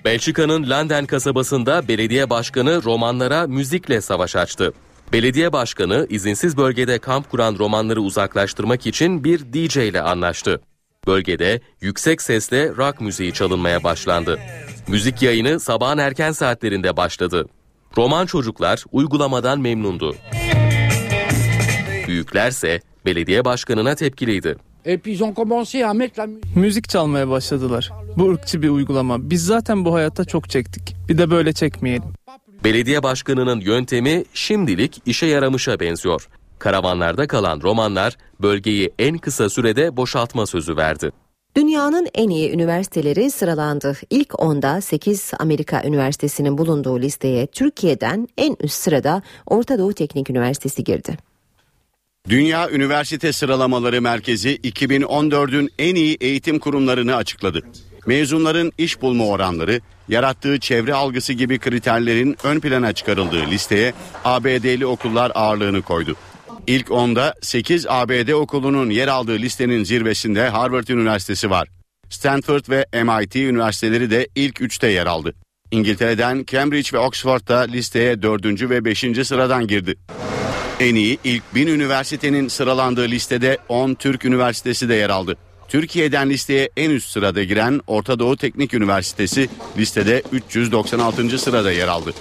Belçika'nın Landen kasabasında belediye başkanı romanlara müzikle savaş açtı. Belediye başkanı izinsiz bölgede kamp kuran romanları uzaklaştırmak için bir DJ ile anlaştı. Bölgede yüksek sesle rock müziği çalınmaya başlandı. Müzik yayını sabahın erken saatlerinde başladı. Roman çocuklar uygulamadan memnundu. Büyüklerse belediye başkanına tepkiliydi. Müzik çalmaya başladılar. Bu ırkçı bir uygulama. Biz zaten bu hayatta çok çektik. Bir de böyle çekmeyelim. Belediye başkanının yöntemi şimdilik işe yaramışa benziyor. Karavanlarda kalan romanlar bölgeyi en kısa sürede boşaltma sözü verdi. Dünyanın en iyi üniversiteleri sıralandı. İlk onda 8 Amerika Üniversitesi'nin bulunduğu listeye Türkiye'den en üst sırada Orta Doğu Teknik Üniversitesi girdi. Dünya Üniversite Sıralamaları Merkezi 2014'ün en iyi eğitim kurumlarını açıkladı. Mezunların iş bulma oranları, yarattığı çevre algısı gibi kriterlerin ön plana çıkarıldığı listeye ABD'li okullar ağırlığını koydu. İlk onda 8 ABD okulunun yer aldığı listenin zirvesinde Harvard Üniversitesi var. Stanford ve MIT üniversiteleri de ilk 3'te yer aldı. İngiltere'den Cambridge ve Oxford da listeye 4. ve 5. sıradan girdi. En iyi ilk 1000 üniversitenin sıralandığı listede 10 Türk üniversitesi de yer aldı. Türkiye'den listeye en üst sırada giren Orta Doğu Teknik Üniversitesi listede 396. sırada yer aldı.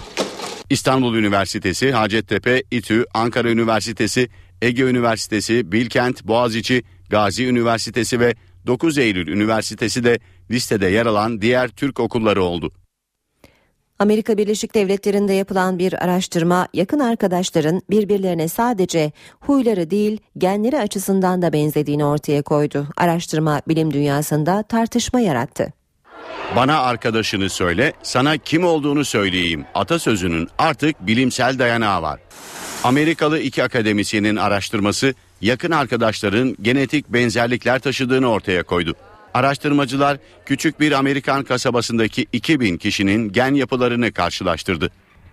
İstanbul Üniversitesi, Hacettepe, İTÜ, Ankara Üniversitesi, Ege Üniversitesi, Bilkent, Boğaziçi, Gazi Üniversitesi ve 9 Eylül Üniversitesi de listede yer alan diğer Türk okulları oldu. Amerika Birleşik Devletleri'nde yapılan bir araştırma yakın arkadaşların birbirlerine sadece huyları değil genleri açısından da benzediğini ortaya koydu. Araştırma bilim dünyasında tartışma yarattı. Bana arkadaşını söyle, sana kim olduğunu söyleyeyim. Atasözünün artık bilimsel dayanağı var. Amerikalı iki akademisyenin araştırması yakın arkadaşların genetik benzerlikler taşıdığını ortaya koydu. Araştırmacılar küçük bir Amerikan kasabasındaki 2000 kişinin gen yapılarını karşılaştırdı.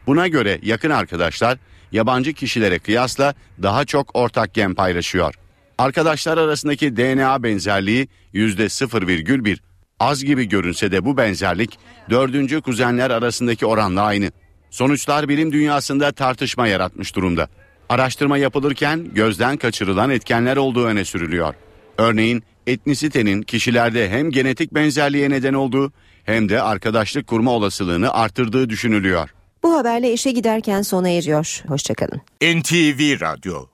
Buna göre yakın arkadaşlar yabancı kişilere kıyasla daha çok ortak gen paylaşıyor. Arkadaşlar arasındaki DNA benzerliği %0,1. Az gibi görünse de bu benzerlik dördüncü kuzenler arasındaki oranla aynı. Sonuçlar bilim dünyasında tartışma yaratmış durumda. Araştırma yapılırken gözden kaçırılan etkenler olduğu öne sürülüyor. Örneğin etnisitenin kişilerde hem genetik benzerliğe neden olduğu hem de arkadaşlık kurma olasılığını artırdığı düşünülüyor. Bu haberle işe giderken sona eriyor. Hoşçakalın. NTV Radyo